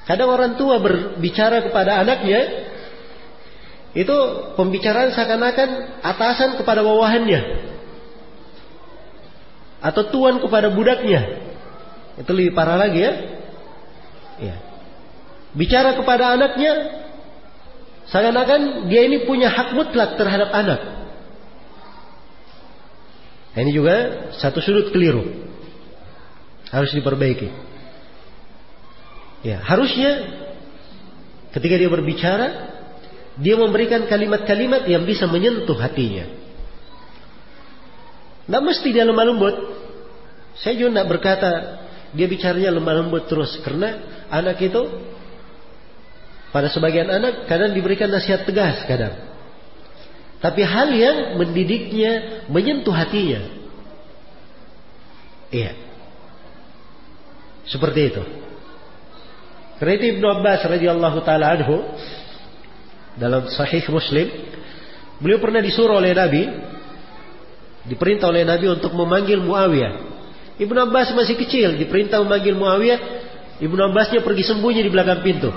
Kadang orang tua berbicara kepada anaknya, itu pembicaraan seakan-akan atasan kepada bawahannya. Atau tuan kepada budaknya. Itu lebih parah lagi ya. ya. Bicara kepada anaknya, seakan-akan dia ini punya hak mutlak terhadap anak. Nah, ini juga satu sudut keliru. Harus diperbaiki. Ya, harusnya ketika dia berbicara, dia memberikan kalimat-kalimat yang bisa menyentuh hatinya. Tidak mesti lemah lembut. Saya juga tidak berkata dia bicaranya lemah lembut terus. Karena anak itu pada sebagian anak kadang diberikan nasihat tegas kadang. Tapi hal yang mendidiknya, menyentuh hatinya. Iya. Seperti itu. Karena Ibnu Abbas radhiyallahu taala anhu dalam Sahih Muslim, beliau pernah disuruh oleh Nabi, diperintah oleh Nabi untuk memanggil Muawiyah. Ibnu Abbas masih kecil, diperintah memanggil Muawiyah. Ibnu Abbasnya pergi sembunyi di belakang pintu.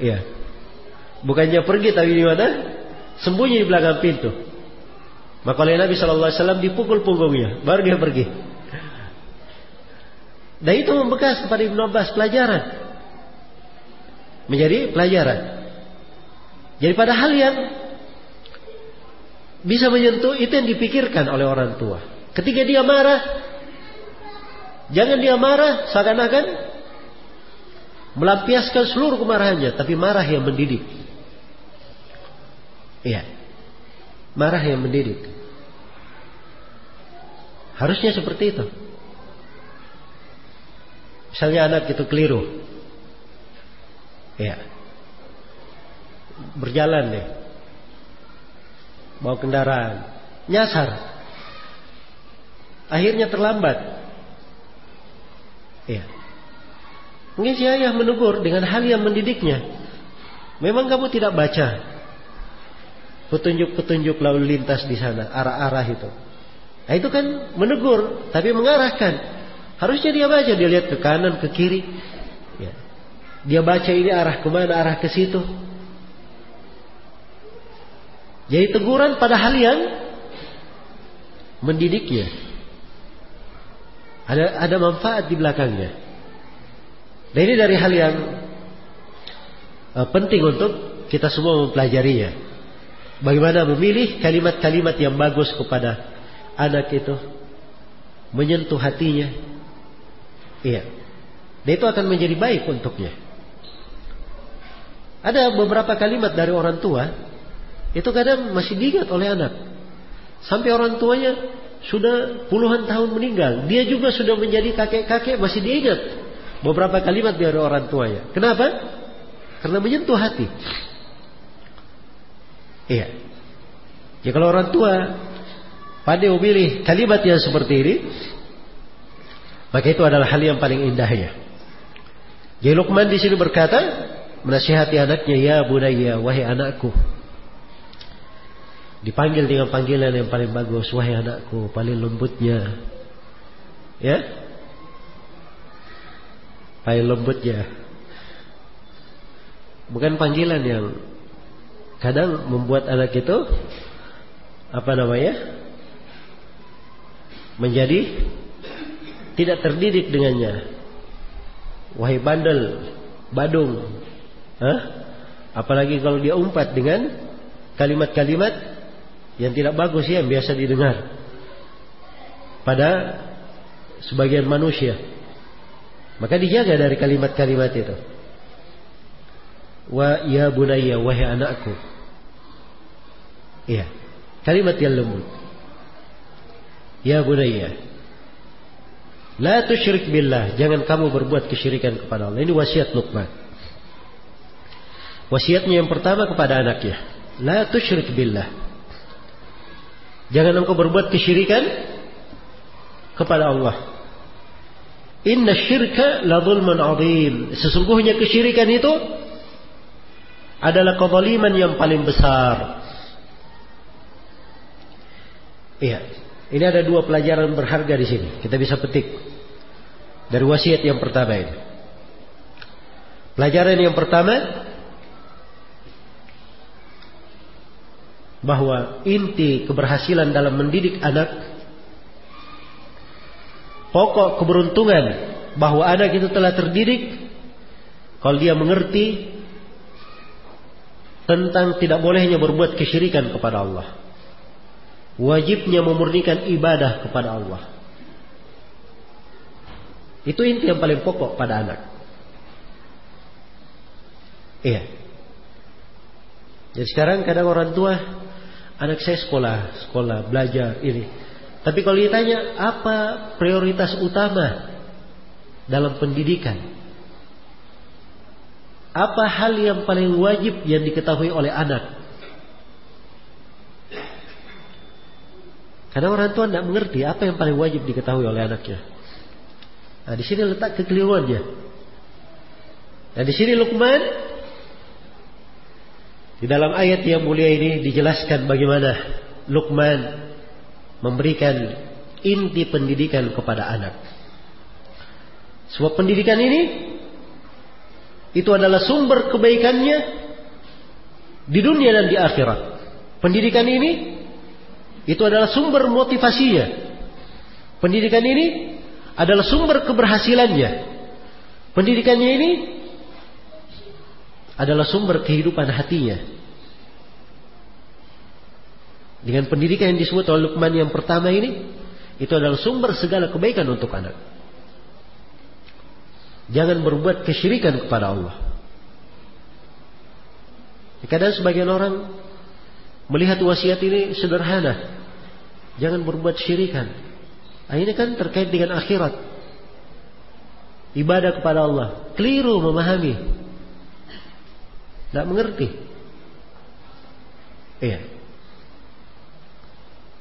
Iya. Bukannya pergi tapi di mana? Sembunyi di belakang pintu. Maka oleh Nabi Shallallahu Alaihi Wasallam dipukul punggungnya, baru dia pergi. Dan itu membekas kepada Ibnu Abbas pelajaran. Menjadi pelajaran. Jadi pada hal yang bisa menyentuh itu yang dipikirkan oleh orang tua. Ketika dia marah, jangan dia marah seakan-akan melampiaskan seluruh kemarahannya, tapi marah yang mendidik. Iya. Marah yang mendidik. Harusnya seperti itu. Misalnya anak itu keliru. Iya. Berjalan deh. Bawa kendaraan. Nyasar. Akhirnya terlambat. Iya. Mungkin si ayah menegur dengan hal yang mendidiknya. Memang kamu tidak baca petunjuk-petunjuk lalu lintas di sana, arah-arah itu. Nah, itu kan menegur, tapi mengarahkan. Harusnya dia baca, dia lihat ke kanan, ke kiri. Ya. Dia baca ini arah ke mana, arah ke situ. Jadi teguran pada hal yang mendidiknya. Ada ada manfaat di belakangnya. Dan ini dari hal yang uh, penting untuk kita semua mempelajarinya. Bagaimana memilih kalimat-kalimat yang bagus kepada anak itu, menyentuh hatinya. Iya. Dan itu akan menjadi baik untuknya. Ada beberapa kalimat dari orang tua itu kadang masih diingat oleh anak. Sampai orang tuanya sudah puluhan tahun meninggal. Dia juga sudah menjadi kakek-kakek masih diingat. Beberapa kalimat dari orang tuanya. Kenapa? Karena menyentuh hati. Iya. Ya kalau orang tua pandai memilih kalimat yang seperti ini, maka itu adalah hal yang paling indahnya. Jadi Luqman di sini berkata, menasihati anaknya, ya bunayya, wahai anakku, Dipanggil dengan panggilan yang paling bagus, wahai anakku, paling lembutnya. Ya? Paling lembutnya. Bukan panggilan yang kadang membuat anak itu apa namanya? menjadi tidak terdidik dengannya. Wahai bandel, badung. Hah? Apalagi kalau dia umpat dengan kalimat-kalimat yang tidak bagus ya yang biasa didengar pada sebagian manusia. Maka dijaga dari kalimat-kalimat itu. Wa ya bunayya wahai anakku. Iya. Kalimat yang lembut. Ya bunayya. La tusyrik billah. Jangan kamu berbuat kesyirikan kepada Allah. Ini wasiat Luqman. Wasiatnya yang pertama kepada anaknya. La tusyrik billah. Jangan engkau berbuat kesyirikan kepada Allah. Inna syirka la zulman azim. Sesungguhnya kesyirikan itu adalah kezaliman yang paling besar. Iya. Ini ada dua pelajaran berharga di sini. Kita bisa petik dari wasiat yang pertama ini. Pelajaran yang pertama bahwa inti keberhasilan dalam mendidik anak pokok keberuntungan bahwa anak itu telah terdidik kalau dia mengerti tentang tidak bolehnya berbuat kesyirikan kepada Allah wajibnya memurnikan ibadah kepada Allah. Itu inti yang paling pokok pada anak. Iya. Jadi sekarang kadang orang tua Anak saya sekolah, sekolah, belajar ini. Tapi kalau ditanya apa prioritas utama dalam pendidikan? Apa hal yang paling wajib yang diketahui oleh anak? Karena orang tua tidak mengerti apa yang paling wajib diketahui oleh anaknya. Nah, di sini letak kekeliruannya. Nah, di sini Luqman di dalam ayat yang mulia ini dijelaskan bagaimana Luqman memberikan inti pendidikan kepada anak. Sebab pendidikan ini itu adalah sumber kebaikannya di dunia dan di akhirat. Pendidikan ini itu adalah sumber motivasinya. Pendidikan ini adalah sumber keberhasilannya. Pendidikannya ini adalah sumber kehidupan hatinya. Dengan pendidikan yang disebut oleh Luqman yang pertama ini, itu adalah sumber segala kebaikan untuk anak. Jangan berbuat kesyirikan kepada Allah. Kadang sebagian orang melihat wasiat ini sederhana. Jangan berbuat syirikan. Nah, ini kan terkait dengan akhirat. Ibadah kepada Allah. Keliru memahami. Tidak mengerti. Iya.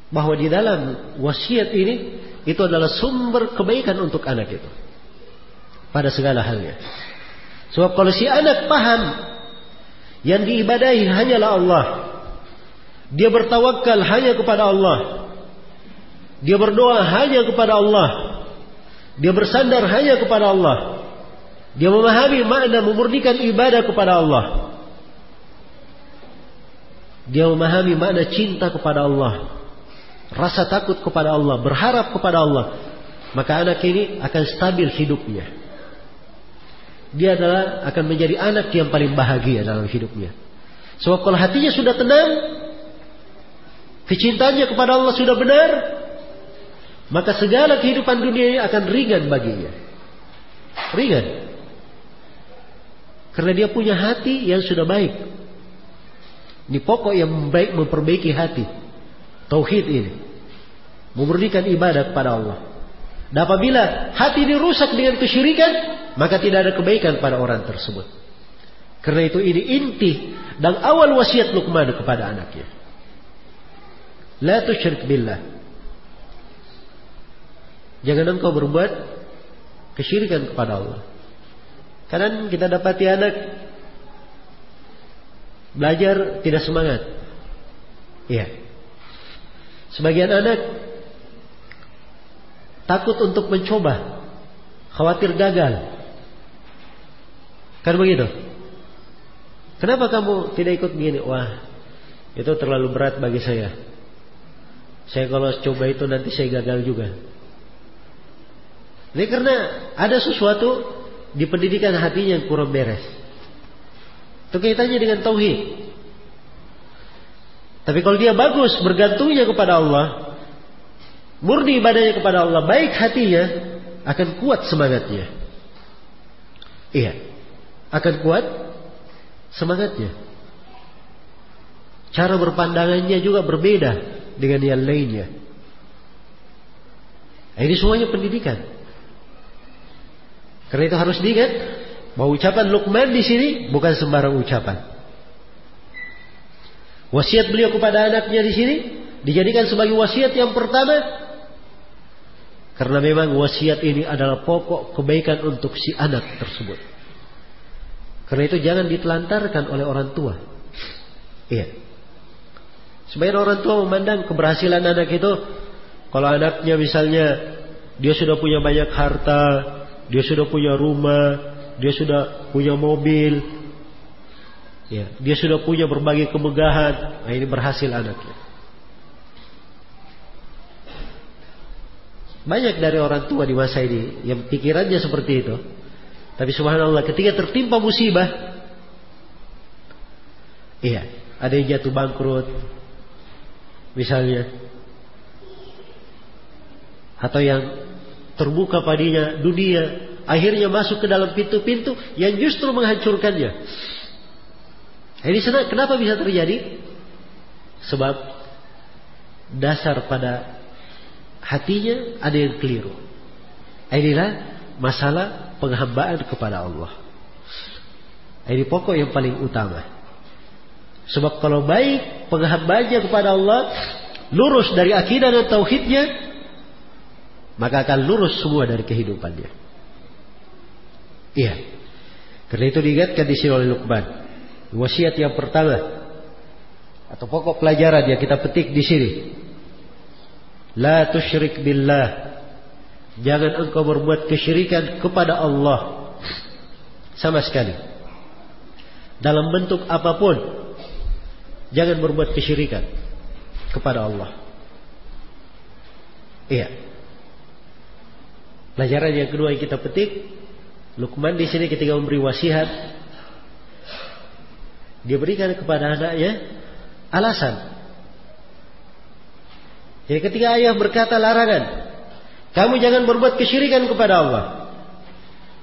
Bahwa di dalam wasiat ini itu adalah sumber kebaikan untuk anak itu. Pada segala halnya. Sebab kalau si anak paham yang diibadahi hanyalah Allah. Dia bertawakal hanya kepada Allah. Dia berdoa hanya kepada Allah. Dia bersandar hanya kepada Allah. Dia memahami makna memurnikan ibadah kepada Allah. Dia memahami makna cinta kepada Allah. Rasa takut kepada Allah. Berharap kepada Allah. Maka anak ini akan stabil hidupnya. Dia adalah akan menjadi anak yang paling bahagia dalam hidupnya. Sebab kalau hatinya sudah tenang, kecintaannya kepada Allah sudah benar, maka segala kehidupan dunia ini akan ringan baginya. Ringan. Karena dia punya hati yang sudah baik. Ini pokok yang baik memperbaiki hati. Tauhid ini. Memurnikan ibadah kepada Allah. Dan apabila hati ini rusak dengan kesyirikan, maka tidak ada kebaikan pada orang tersebut. Karena itu ini inti dan awal wasiat Luqman kepada anaknya. La tusyrik billah. Jangan engkau berbuat kesyirikan kepada Allah. Kadang kita dapati anak belajar tidak semangat. Iya. Sebagian anak takut untuk mencoba, khawatir gagal. Kan begitu? Kenapa kamu tidak ikut begini? Wah, itu terlalu berat bagi saya. Saya kalau coba itu nanti saya gagal juga. Ini karena ada sesuatu di pendidikan hatinya yang kurang beres. Itu kaitannya dengan tauhid. Tapi kalau dia bagus bergantungnya kepada Allah, murni ibadahnya kepada Allah, baik hatinya, akan kuat semangatnya. Iya, akan kuat semangatnya. Cara berpandangannya juga berbeda dengan yang lainnya. Ini semuanya pendidikan. Karena itu harus diingat bahwa ucapan Luqman di sini bukan sembarang ucapan. Wasiat beliau kepada anaknya di sini dijadikan sebagai wasiat yang pertama karena memang wasiat ini adalah pokok kebaikan untuk si anak tersebut. Karena itu jangan ditelantarkan oleh orang tua. Iya. Sebagian orang tua memandang keberhasilan anak itu kalau anaknya misalnya dia sudah punya banyak harta, dia sudah punya rumah, dia sudah punya mobil, ya, dia sudah punya berbagai kemegahan. Nah, ini berhasil anaknya. Banyak dari orang tua di masa ini yang pikirannya seperti itu. Tapi subhanallah ketika tertimpa musibah, iya, ada yang jatuh bangkrut, misalnya, atau yang terbuka padinya dunia, akhirnya masuk ke dalam pintu-pintu yang justru menghancurkannya. Ini kenapa bisa terjadi? Sebab dasar pada hatinya ada yang keliru. Inilah masalah penghambaan kepada Allah. Ini pokok yang paling utama. Sebab kalau baik penghambaannya kepada Allah, lurus dari akidah dan tauhidnya, maka akan lurus semua dari kehidupannya. Iya. Karena itu diingatkan di sini oleh Luqman. Wasiat yang pertama atau pokok pelajaran yang kita petik di sini. La tusyrik billah. Jangan engkau berbuat kesyirikan kepada Allah sama sekali. Dalam bentuk apa pun jangan berbuat kesyirikan kepada Allah. Iya. Pelajaran yang kedua yang kita petik, Lukman di sini ketika memberi wasiat, dia berikan kepada anaknya alasan. Jadi ketika ayah berkata larangan, kamu jangan berbuat kesyirikan kepada Allah.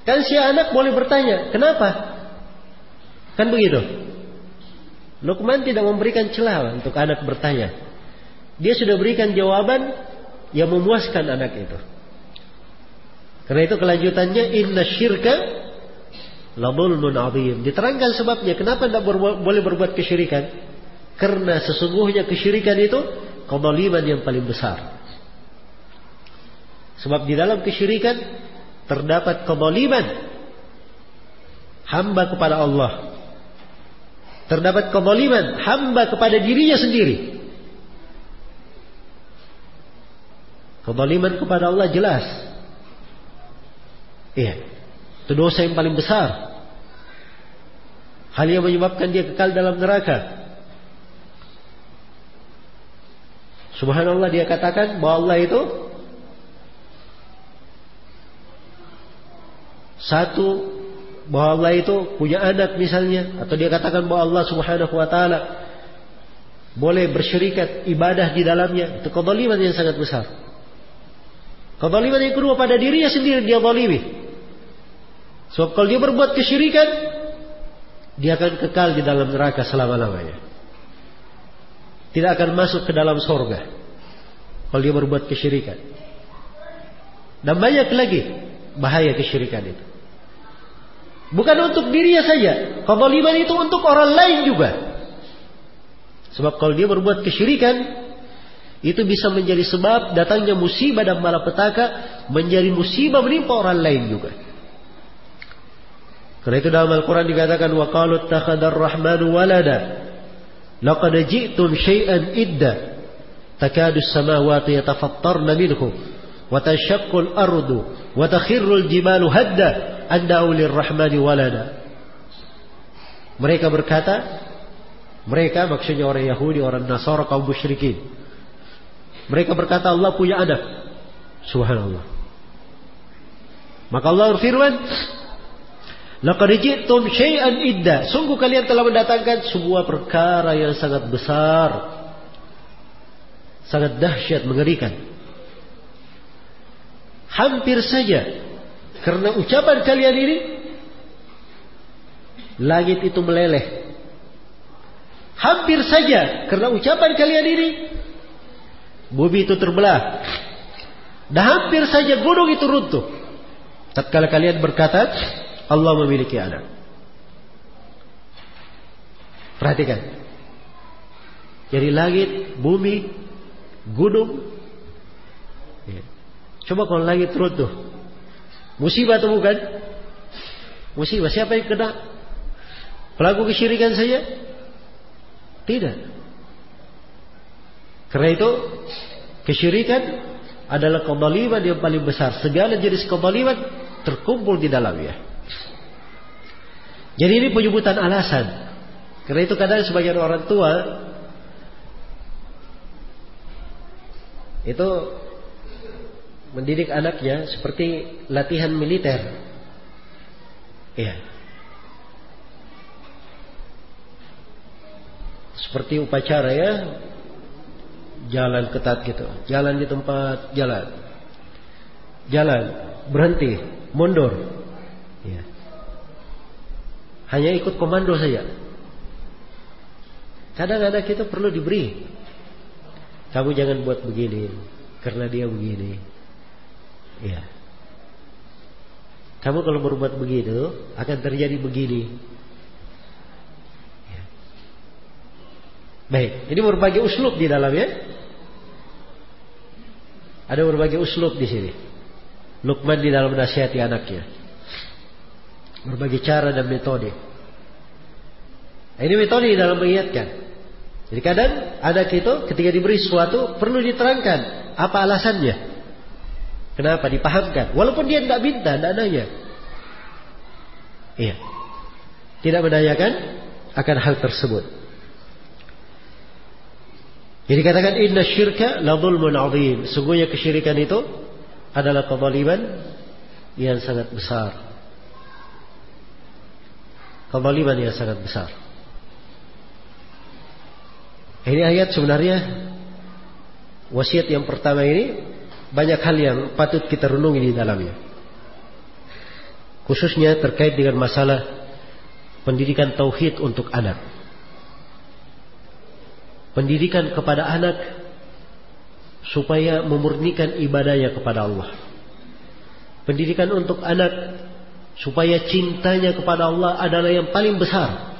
Kan si anak boleh bertanya, kenapa? Kan begitu. Lukman tidak memberikan celah untuk anak bertanya. Dia sudah berikan jawaban yang memuaskan anak itu. Karena itu kelanjutannya inna syirka ladulmun azim. Diterangkan sebabnya kenapa tidak berbuat, boleh berbuat kesyirikan? Karena sesungguhnya kesyirikan itu kezaliman yang paling besar. Sebab di dalam kesyirikan terdapat kezaliman hamba kepada Allah. Terdapat kezaliman hamba kepada dirinya sendiri. Kezaliman kepada Allah jelas Iya. Itu dosa yang paling besar. Hal yang menyebabkan dia kekal dalam neraka. Subhanallah dia katakan bahwa Allah itu satu bahwa Allah itu punya anak misalnya atau dia katakan bahwa Allah Subhanahu wa taala boleh bersyirikat ibadah di dalamnya itu kezaliman yang sangat besar. Kezaliman yang kedua pada dirinya sendiri dia zalimi. Sebab kalau dia berbuat kesyirikan dia akan kekal di dalam neraka selama-lamanya. Tidak akan masuk ke dalam sorga. Kalau dia berbuat kesyirikan. Dan banyak lagi bahaya kesyirikan itu. Bukan untuk dirinya saja. Kezaliman itu untuk orang lain juga. Sebab kalau dia berbuat kesyirikan, itu bisa menjadi sebab datangnya musibah dan malapetaka menjadi musibah menimpa orang lain juga. Karena itu dalam Al-Quran dikatakan wa qalu takhadar rahmanu walada laqad ji'tum syai'an idda takadu as-samawati yatafattarna minhu wa tashaqqu al-ardu wa takhirru al-jibalu hadda an walada Mereka berkata mereka maksudnya orang Yahudi, orang Nasara, kaum musyrikin. Mereka berkata Allah punya anak. Subhanallah. Maka Allah berfirman, Laqad ji'tum syai'an idda. Sungguh kalian telah mendatangkan sebuah perkara yang sangat besar. Sangat dahsyat, mengerikan. Hampir saja karena ucapan kalian ini langit itu meleleh. Hampir saja karena ucapan kalian ini bumi itu terbelah. Dan hampir saja gunung itu runtuh. Tatkala kalian berkata, Allah memiliki anak. Perhatikan. Jadi langit, bumi, gunung. Ya. Coba kalau langit runtuh. Musibah atau bukan? Musibah. Siapa yang kena? Pelaku kesyirikan saja? Tidak. Karena itu kesyirikan adalah kebaliman yang paling besar. Segala jenis kebaliman terkumpul di dalamnya. Jadi ini penyebutan alasan. Karena itu kadang sebagian orang tua itu mendidik anaknya seperti latihan militer. Iya. Seperti upacara ya. Jalan ketat gitu. Jalan di tempat jalan. Jalan, berhenti, mundur. Ya. Hanya ikut komando saja. Kadang-kadang kita perlu diberi. Kamu jangan buat begini karena dia begini. Ya. Kamu kalau berbuat begitu akan terjadi begini. Ya. Baik, ini berbagai uslub di dalamnya. Ada berbagai uslub di sini. Lukman di dalam nasihati anaknya. Berbagai cara dan metode. Ini metode dalam mengingatkan. Jadi kadang anak itu ketika diberi sesuatu perlu diterangkan apa alasannya. Kenapa dipahamkan. Walaupun dia tidak minta, tidak nanya. Iya. Tidak menanyakan akan hal tersebut. Jadi katakan inna syirka la zulmun azim. Sungguhnya kesyirikan itu adalah kezaliman yang sangat besar kezaliman yang sangat besar. Ini ayat sebenarnya wasiat yang pertama ini banyak hal yang patut kita renungi di dalamnya. Khususnya terkait dengan masalah pendidikan tauhid untuk anak. Pendidikan kepada anak supaya memurnikan ibadahnya kepada Allah. Pendidikan untuk anak supaya cintanya kepada Allah adalah yang paling besar.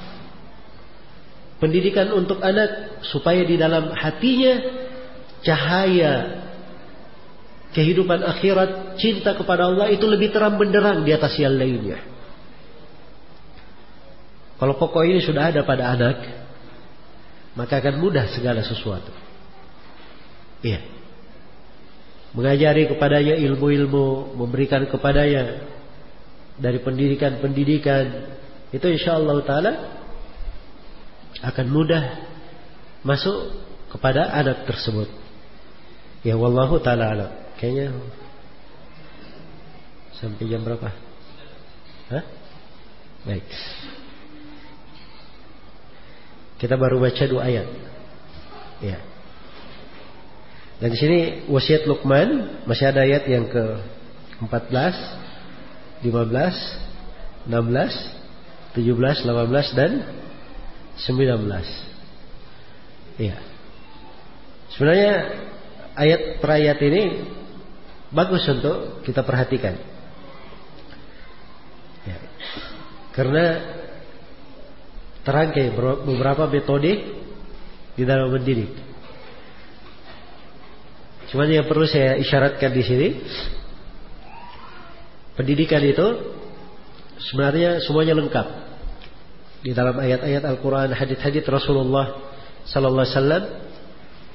Pendidikan untuk anak supaya di dalam hatinya cahaya kehidupan akhirat, cinta kepada Allah itu lebih terang benderang di atas yang lainnya. Kalau pokok ini sudah ada pada anak, maka akan mudah segala sesuatu. Iya. Mengajari kepadanya ilmu-ilmu, memberikan kepadanya dari pendidikan-pendidikan itu insya Allah taala akan mudah masuk kepada anak tersebut. Ya wallahu taala alam. Kayaknya sampai jam berapa? Hah? Baik. Kita baru baca dua ayat. Ya. Dan di sini wasiat Luqman masih ada ayat yang ke 14, 15, 16, 17, 18 dan 19. Ya. Sebenarnya ayat per ayat ini bagus untuk kita perhatikan. Ya. Karena terangkai beberapa metode di dalam mendidik. Cuma yang perlu saya isyaratkan di sini, pendidikan itu sebenarnya semuanya lengkap di dalam ayat-ayat Al-Quran, hadits-hadits Rasulullah Sallallahu Alaihi Wasallam.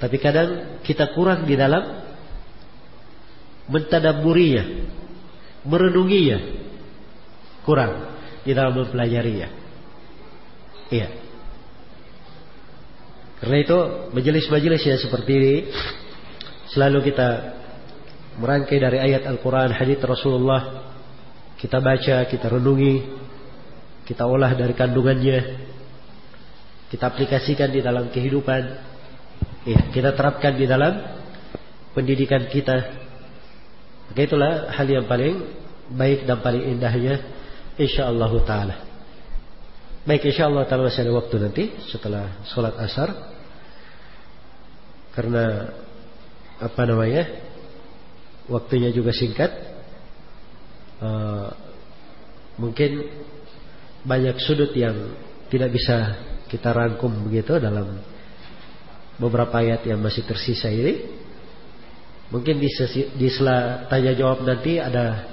Tapi kadang kita kurang di dalam mentadaburinya, merenunginya, kurang di dalam mempelajarinya. Iya. Karena itu majelis-majelis yang seperti ini selalu kita merangkai dari ayat Al-Quran, hadits Rasulullah, kita baca, kita renungi, kita olah dari kandungannya, kita aplikasikan di dalam kehidupan, ya, kita terapkan di dalam pendidikan kita. Maka itulah hal yang paling baik dan paling indahnya, insyaallah taala. Baik, insyaallah taala masih ada waktu nanti setelah sholat asar, karena apa namanya waktunya juga singkat uh, mungkin banyak sudut yang tidak bisa kita rangkum begitu dalam beberapa ayat yang masih tersisa ini mungkin di, sesi, di sela tanya jawab nanti ada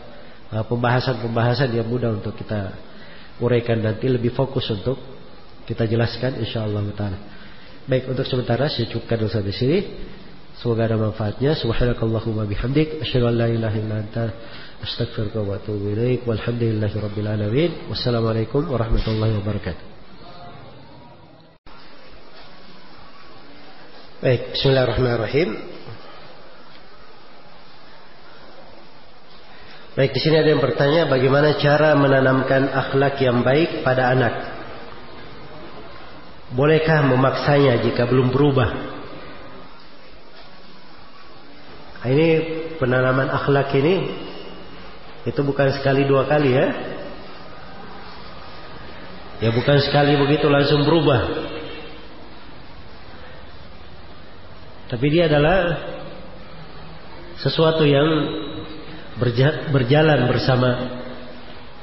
uh, pembahasan-pembahasan yang mudah untuk kita uraikan nanti lebih fokus untuk kita jelaskan insyaallah taala. Baik untuk sementara saya cukupkan sampai sini. Semoga ada manfaatnya. Subhanakallahumma bihamdik. Asyhadu an la ilaha illa anta astaghfiruka wa atubu ilaik. Walhamdulillahi rabbil alamin. Wassalamualaikum warahmatullahi wabarakatuh. Baik, bismillahirrahmanirrahim. Baik, di sini ada yang bertanya bagaimana cara menanamkan akhlak yang baik pada anak. Bolehkah memaksanya jika belum berubah? Ini penanaman akhlak ini itu bukan sekali dua kali ya. Ya bukan sekali begitu langsung berubah. Tapi dia adalah sesuatu yang berjalan bersama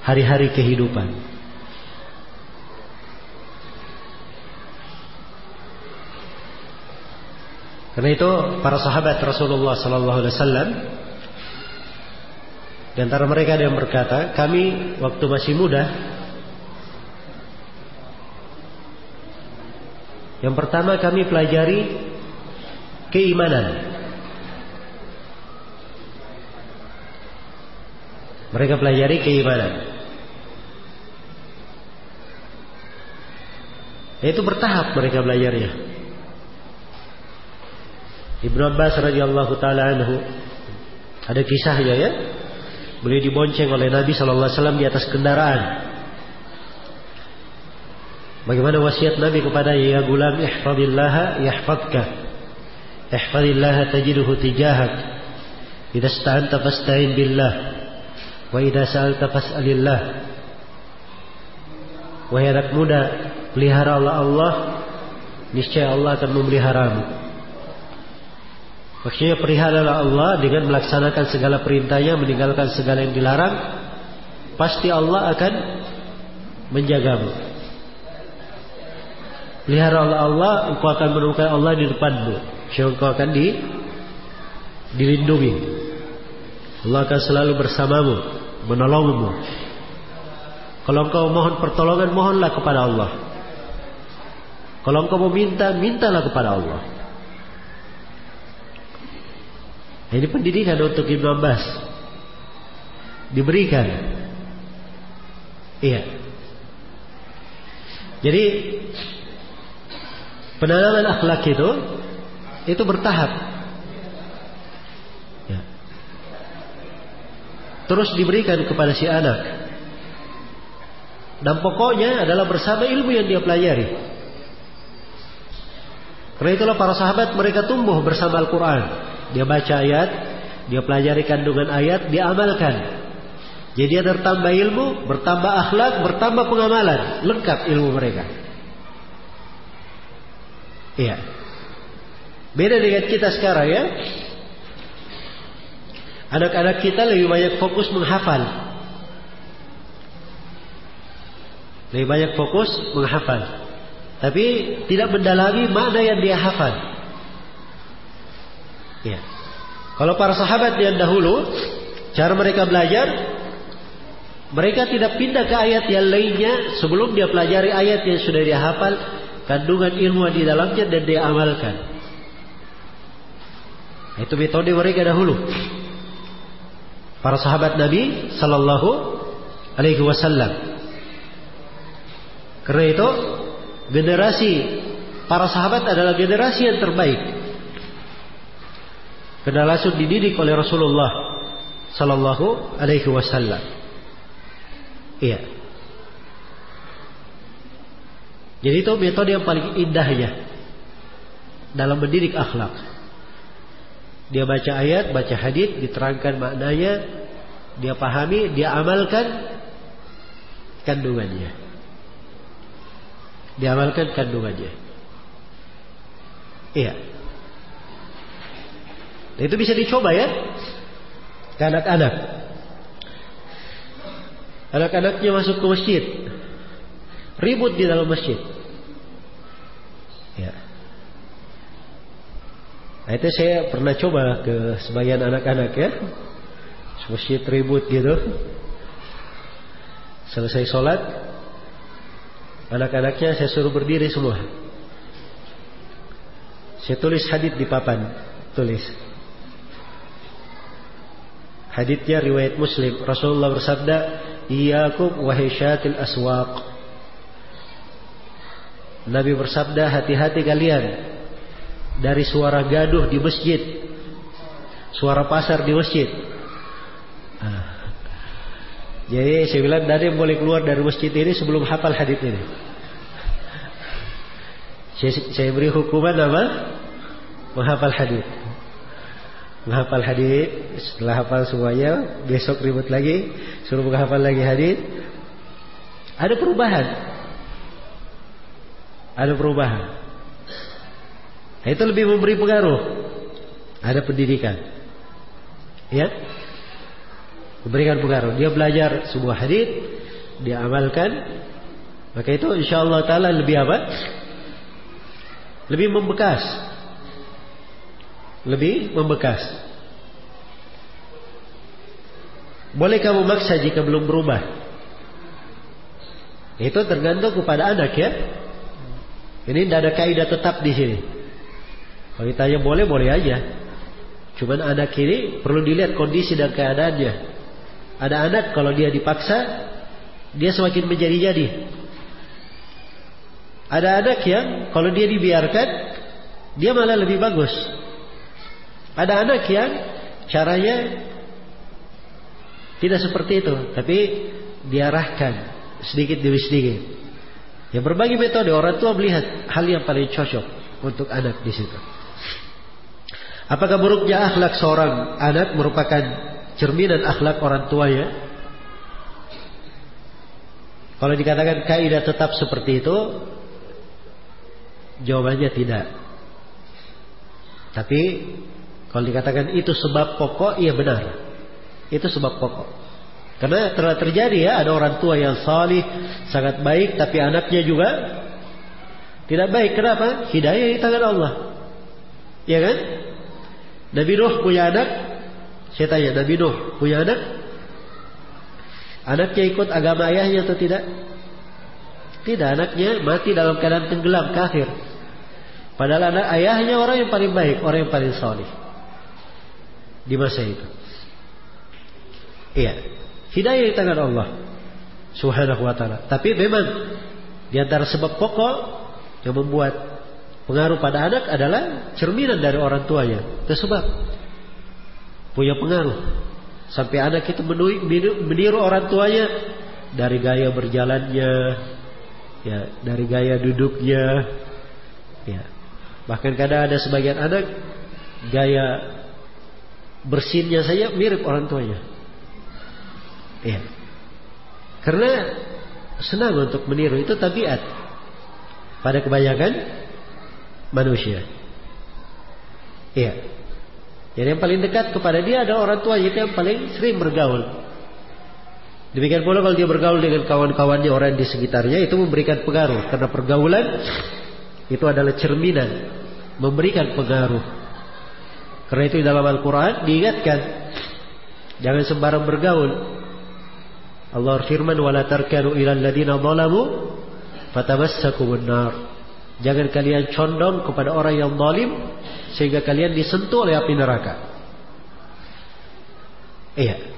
hari-hari kehidupan. Karena itu para sahabat Rasulullah Sallallahu Alaihi Wasallam di antara mereka ada yang berkata, kami waktu masih muda, yang pertama kami pelajari keimanan. Mereka pelajari keimanan. Itu bertahap mereka belajarnya. Ibnu Abbas radhiyallahu taala anhu ada kisahnya ya. Beliau dibonceng oleh Nabi sallallahu alaihi wasallam di atas kendaraan. Bagaimana wasiat Nabi kepada ya gulam ihfazillaha yahfazka. Ihfazillaha tajiduhu tijahak. Idza ista'anta fasta'in billah. Wa idza sa'alta fas'alillah. Wahai anak muda, pelihara Allah Allah, niscaya Allah akan memeliharamu. Maksudnya perihalalah Allah dengan melaksanakan segala perintahnya, meninggalkan segala yang dilarang. Pasti Allah akan menjagamu. Pelihara Allah Allah, engkau akan menemukan Allah di depanmu. Maksudnya engkau akan di, dilindungi. Allah akan selalu bersamamu, menolongmu. Kalau engkau mohon pertolongan, mohonlah kepada Allah. Kalau engkau meminta, mintalah kepada Allah. Ini pendidikan untuk Ibnu Abbas diberikan Iya. Jadi penanaman akhlak itu itu bertahap. Ya. Terus diberikan kepada si anak. Dan pokoknya adalah bersama ilmu yang dia pelajari. Karena itulah para sahabat mereka tumbuh bersama Al-Quran. Dia baca ayat, dia pelajari kandungan ayat, dia amalkan. Jadi dia bertambah ilmu, bertambah akhlak, bertambah pengamalan. Lengkap ilmu mereka. Iya. Beda dengan kita sekarang ya. Anak-anak kita lebih banyak fokus menghafal. Lebih banyak fokus menghafal. Tapi tidak mendalami makna yang dia hafal. Ya. Kalau para sahabat yang dahulu, cara mereka belajar, mereka tidak pindah ke ayat yang lainnya sebelum dia pelajari ayat yang sudah dia hafal, kandungan ilmu di dalamnya dan dia amalkan. Itu metode mereka dahulu. Para sahabat Nabi Sallallahu Alaihi Wasallam. Karena itu generasi para sahabat adalah generasi yang terbaik. Karena langsung dididik oleh Rasulullah Sallallahu Alaihi Wasallam. Iya. Jadi itu metode yang paling indahnya dalam mendidik akhlak. Dia baca ayat, baca hadis, diterangkan maknanya, dia pahami, dia amalkan kandungannya diamalkan kandungannya. Iya. Itu bisa dicoba ya anak-anak. Anak-anaknya masuk ke masjid, ribut di dalam masjid. Ya. Nah itu saya pernah coba ke sebagian anak-anak ya. Masjid ribut gitu. Selesai sholat, Anak-anaknya saya suruh berdiri semua. Saya tulis hadit di papan, tulis. Haditnya riwayat Muslim. Rasulullah bersabda, "Iyyakum wa hisyatil aswaq." Nabi bersabda, "Hati-hati kalian dari suara gaduh di masjid, suara pasar di masjid." Ah. Jadi saya bilang dari boleh keluar dari masjid ini sebelum hafal hadis ini. Saya, saya beri hukuman apa? Menghafal hadis. Menghafal hadis, setelah hafal semuanya, besok ribut lagi, suruh menghafal lagi hadis. Ada perubahan. Ada perubahan. Nah, itu lebih memberi pengaruh. Ada pendidikan. Ya, memberikan pengaruh. Dia belajar sebuah hadis, dia amalkan, maka itu insya Allah taala lebih apa? Lebih membekas. Lebih membekas. Boleh kamu maksa jika belum berubah? Itu tergantung kepada anak ya. Ini tidak ada kaidah tetap di sini. Kalau ditanya boleh, boleh aja. Cuman anak ini perlu dilihat kondisi dan keadaannya. Ada anak kalau dia dipaksa, dia semakin menjadi-jadi. Ada anak yang kalau dia dibiarkan, dia malah lebih bagus. Ada anak yang caranya tidak seperti itu, tapi diarahkan sedikit demi sedikit. Ya berbagai metode orang tua melihat hal yang paling cocok untuk anak di situ. Apakah buruknya akhlak seorang anak merupakan cerminan akhlak orang tuanya. Kalau dikatakan kaidah tetap seperti itu, jawabannya tidak. Tapi kalau dikatakan itu sebab pokok, iya benar. Itu sebab pokok. Karena telah terjadi ya ada orang tua yang salih, sangat baik, tapi anaknya juga tidak baik. Kenapa? Hidayah di tangan Allah. Ya kan? Nabi Nuh punya anak, saya tanya, Nabi Nuh punya anak? Anaknya ikut agama ayahnya atau tidak? Tidak, anaknya mati dalam keadaan tenggelam, kafir. Padahal anak ayahnya orang yang paling baik, orang yang paling solih. Di masa itu. Iya. Hidayah di tangan Allah. Subhanahu wa taala. Tapi memang di antara sebab pokok yang membuat pengaruh pada anak adalah cerminan dari orang tuanya. Itu sebab punya pengaruh. Sampai anak itu meniru orang tuanya dari gaya berjalannya, ya, dari gaya duduknya, ya. Bahkan kadang ada sebagian anak gaya bersinnya saja mirip orang tuanya. Ya. Karena senang untuk meniru itu tabiat pada kebanyakan manusia. Iya. Jadi yang paling dekat kepada dia ada orang tua itu yang paling sering bergaul. Demikian pula kalau dia bergaul dengan kawan-kawannya orang di sekitarnya itu memberikan pengaruh karena pergaulan itu adalah cerminan memberikan pengaruh. Karena itu dalam Al-Quran diingatkan jangan sembarang bergaul Allah firman wala tarkanu ilal ladina zalamu fatamassakumun nar. Jangan kalian condong kepada orang yang zalim sehingga kalian disentuh oleh api neraka. Iya.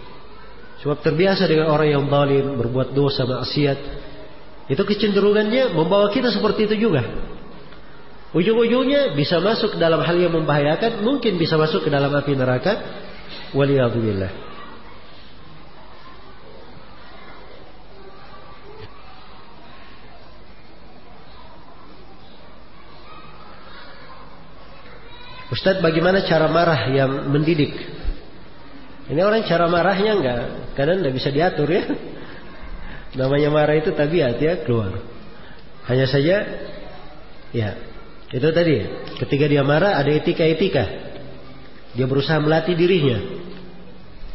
Sebab terbiasa dengan orang yang zalim, berbuat dosa, maksiat. Itu kecenderungannya membawa kita seperti itu juga. Ujung-ujungnya bisa masuk dalam hal yang membahayakan, mungkin bisa masuk ke dalam api neraka. Waliyadzubillah. Ustadz bagaimana cara marah yang mendidik? Ini orang cara marahnya enggak, kadang enggak bisa diatur ya. Namanya marah itu tabiat ya keluar. Hanya saja, ya itu tadi. Ketika dia marah ada etika-etika. Dia berusaha melatih dirinya.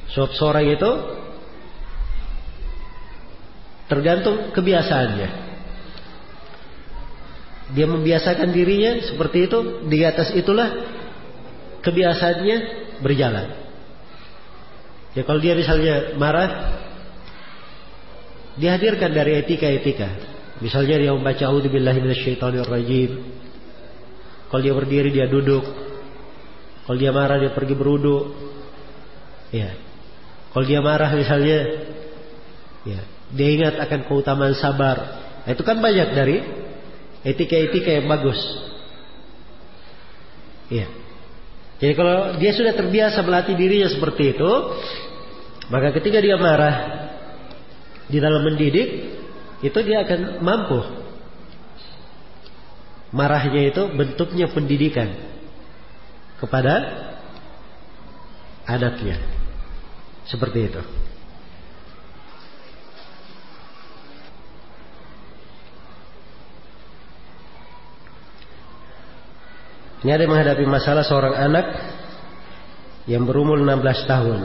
Sebab seorang itu tergantung kebiasaannya. Dia membiasakan dirinya seperti itu. Di atas itulah kebiasaannya berjalan. Ya kalau dia misalnya marah, dihadirkan dari etika-etika. Misalnya dia membaca A'udzubillahi rajim. Kalau dia berdiri dia duduk. Kalau dia marah dia pergi beruduk. Ya. Kalau dia marah misalnya ya, dia ingat akan keutamaan sabar. Nah, itu kan banyak dari etika-etika yang bagus. Iya. Jadi kalau dia sudah terbiasa melatih dirinya seperti itu, maka ketika dia marah di dalam mendidik, itu dia akan mampu. Marahnya itu bentuknya pendidikan kepada anaknya. Seperti itu. Ini ada menghadapi masalah seorang anak yang berumur 16 tahun.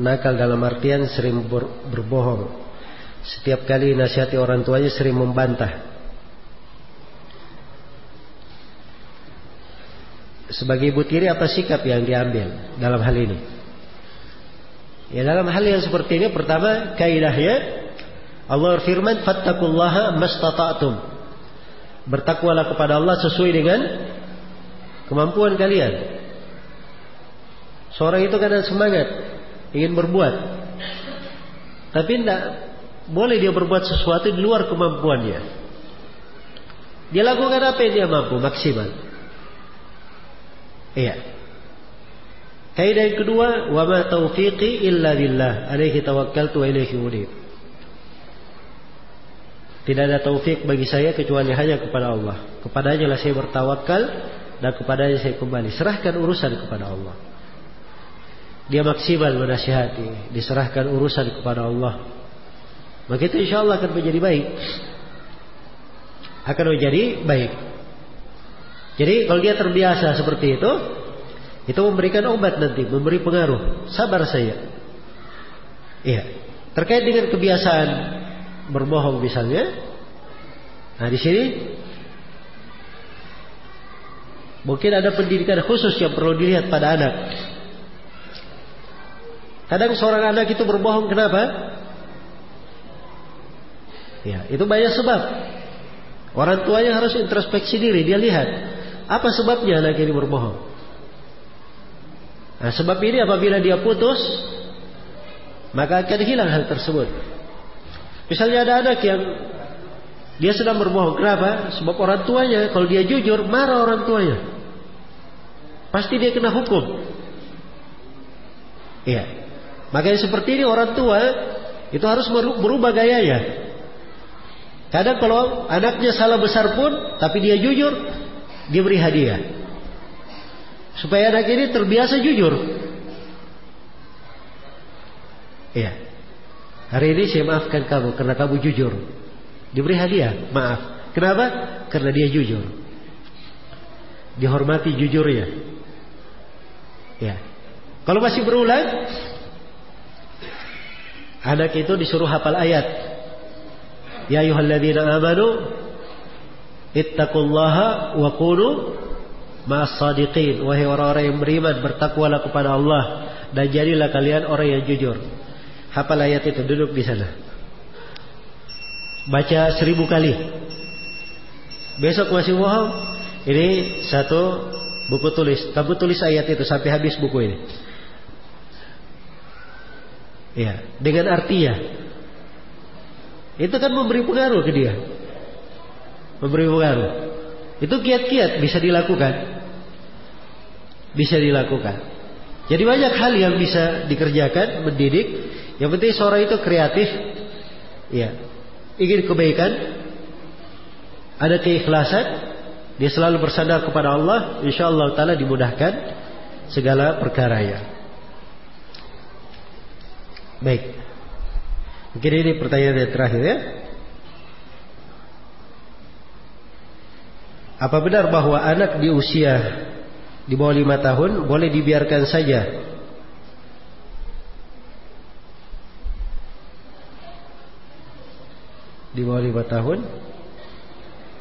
Nakal dalam artian sering ber, berbohong. Setiap kali nasihati orang tuanya sering membantah. Sebagai ibu tiri apa sikap yang diambil dalam hal ini? Ya dalam hal yang seperti ini pertama kaidahnya Allah firman fattakullaha mastata'tum. Bertakwalah kepada Allah sesuai dengan kemampuan kalian. Seorang itu kadang semangat ingin berbuat, tapi tidak boleh dia berbuat sesuatu di luar kemampuannya. Dia lakukan apa yang dia mampu maksimal. Iya. Kaidah yang kedua, wa ma taufiqi illa billah, alaihi tawakkaltu wa ilaihi unib. Tidak ada taufik bagi saya kecuali hanya kepada Allah. Kepadanya lah saya bertawakal dan kepadanya saya kembali. Serahkan urusan kepada Allah. Dia maksimal menasihati, diserahkan urusan kepada Allah. Maka itu insya Allah akan menjadi baik. Akan menjadi baik. Jadi kalau dia terbiasa seperti itu, itu memberikan obat nanti, memberi pengaruh. Sabar saya. Iya. Terkait dengan kebiasaan berbohong misalnya, nah di sini Mungkin ada pendidikan khusus yang perlu dilihat pada anak. Kadang seorang anak itu berbohong kenapa? Ya, itu banyak sebab. Orang tuanya harus introspeksi diri, dia lihat apa sebabnya anak ini berbohong. Nah, sebab ini apabila dia putus, maka akan hilang hal tersebut. Misalnya ada anak yang dia sedang berbohong. Kenapa? Sebab orang tuanya kalau dia jujur marah orang tuanya. Pasti dia kena hukum. Iya. Makanya seperti ini orang tua itu harus berubah gayanya. Kadang kalau anaknya salah besar pun, tapi dia jujur, dia beri hadiah. Supaya anak ini terbiasa jujur. Iya. Hari ini saya maafkan kamu karena kamu jujur. Diberi hadiah, maaf. Kenapa? Karena dia jujur. Dihormati jujurnya. Ya. Kalau masih berulang, anak itu disuruh hafal ayat. Ya ayyuhalladzina amanu ittaqullaha wa qulu ma'as sadiqin. Wahai orang-orang yang beriman, bertakwalah kepada Allah dan jadilah kalian orang yang jujur. Hafal ayat itu duduk di sana. Baca seribu kali. Besok masih bohong. Ini satu buku tulis. Kamu tulis ayat itu sampai habis buku ini. Ya, dengan artinya. Itu kan memberi pengaruh ke dia. Memberi pengaruh. Itu kiat-kiat bisa dilakukan. Bisa dilakukan. Jadi banyak hal yang bisa dikerjakan, mendidik. Yang penting seorang itu kreatif. Ya, ingin kebaikan, ada keikhlasan, dia selalu bersandar kepada Allah, insya Allah taala dimudahkan segala perkaranya. Baik. Mungkin ini pertanyaan yang terakhir ya. Apa benar bahwa anak di usia di bawah lima tahun boleh dibiarkan saja di bawah lima tahun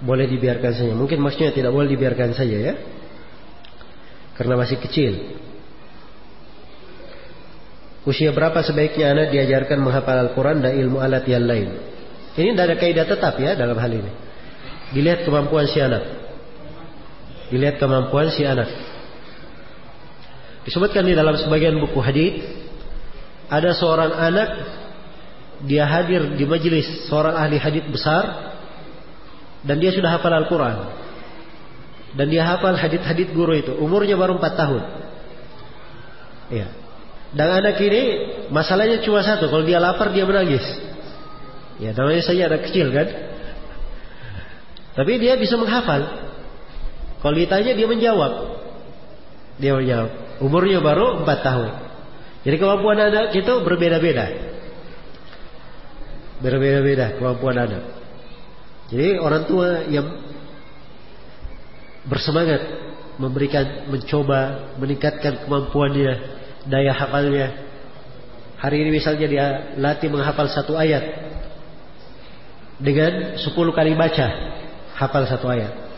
boleh dibiarkan saja. Mungkin maksudnya tidak boleh dibiarkan saja ya. Karena masih kecil. Usia berapa sebaiknya anak diajarkan menghafal Al-Quran dan ilmu alat yang lain? Ini tidak ada kaidah tetap ya dalam hal ini. Dilihat kemampuan si anak. Dilihat kemampuan si anak. Disebutkan di dalam sebagian buku hadis ada seorang anak dia hadir di majelis seorang ahli hadis besar dan dia sudah hafal Al-Quran. Dan dia hafal hadis-hadis guru itu. Umurnya baru 4 tahun. Ya dan anak ini masalahnya cuma satu. Kalau dia lapar dia menangis. Ya namanya saja anak kecil kan? Tapi dia bisa menghafal kalau ditanya dia menjawab dia menjawab umurnya baru 4 tahun jadi kemampuan anak itu berbeda-beda Berbeda-beda kemampuan anak. Jadi orang tua yang bersemangat memberikan, mencoba, meningkatkan kemampuannya, daya hafalnya. Hari ini misalnya dia latih menghafal satu ayat dengan sepuluh kali baca hafal satu ayat.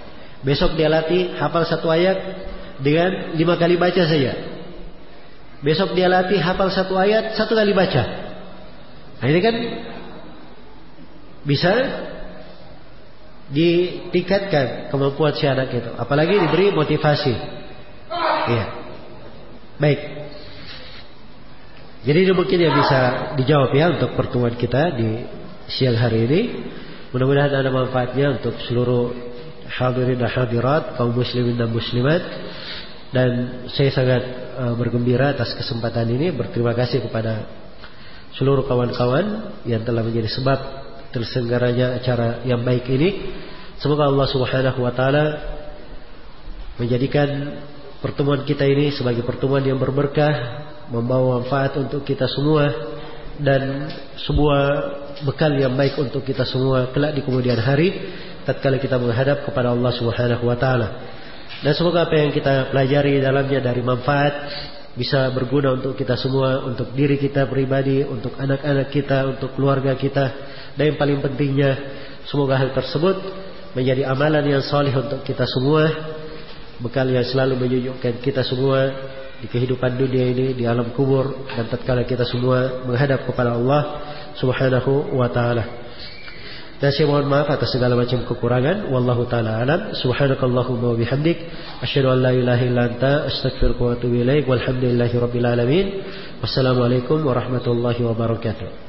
Besok dia latih hafal satu ayat dengan lima kali baca saja. Besok dia latih hafal satu ayat satu kali baca. Nah ini kan bisa ditingkatkan kemampuan si anak itu. Apalagi diberi motivasi. Iya. Baik. Jadi ini mungkin yang bisa dijawab ya untuk pertemuan kita di siang hari ini. Mudah-mudahan ada manfaatnya untuk seluruh hadirin dan hadirat, kaum muslimin dan muslimat. Dan saya sangat uh, bergembira atas kesempatan ini. Berterima kasih kepada seluruh kawan-kawan yang telah menjadi sebab terselenggaranya acara yang baik ini. Semoga Allah Subhanahu wa taala menjadikan pertemuan kita ini sebagai pertemuan yang berberkah, membawa manfaat untuk kita semua dan sebuah bekal yang baik untuk kita semua kelak di kemudian hari tatkala kita menghadap kepada Allah Subhanahu wa taala. Dan semoga apa yang kita pelajari dalamnya dari manfaat bisa berguna untuk kita semua, untuk diri kita pribadi, untuk anak-anak kita, untuk keluarga kita, dan yang paling pentingnya semoga hal tersebut menjadi amalan yang soleh untuk kita semua, bekal yang selalu menyunyukkan kita semua di kehidupan dunia ini, di alam kubur, dan tatkala kita semua menghadap kepada Allah Subhanahu wa taala. Dan saya mohon maaf atas segala macam kekurangan. Wallahu taala alam. Subhanakallahumma wa bihamdik asyhadu an la ilaha illa anta astaghfiruka wa atubu ilaik. Walhamdulillahi rabbil alamin. Wassalamualaikum warahmatullahi wabarakatuh.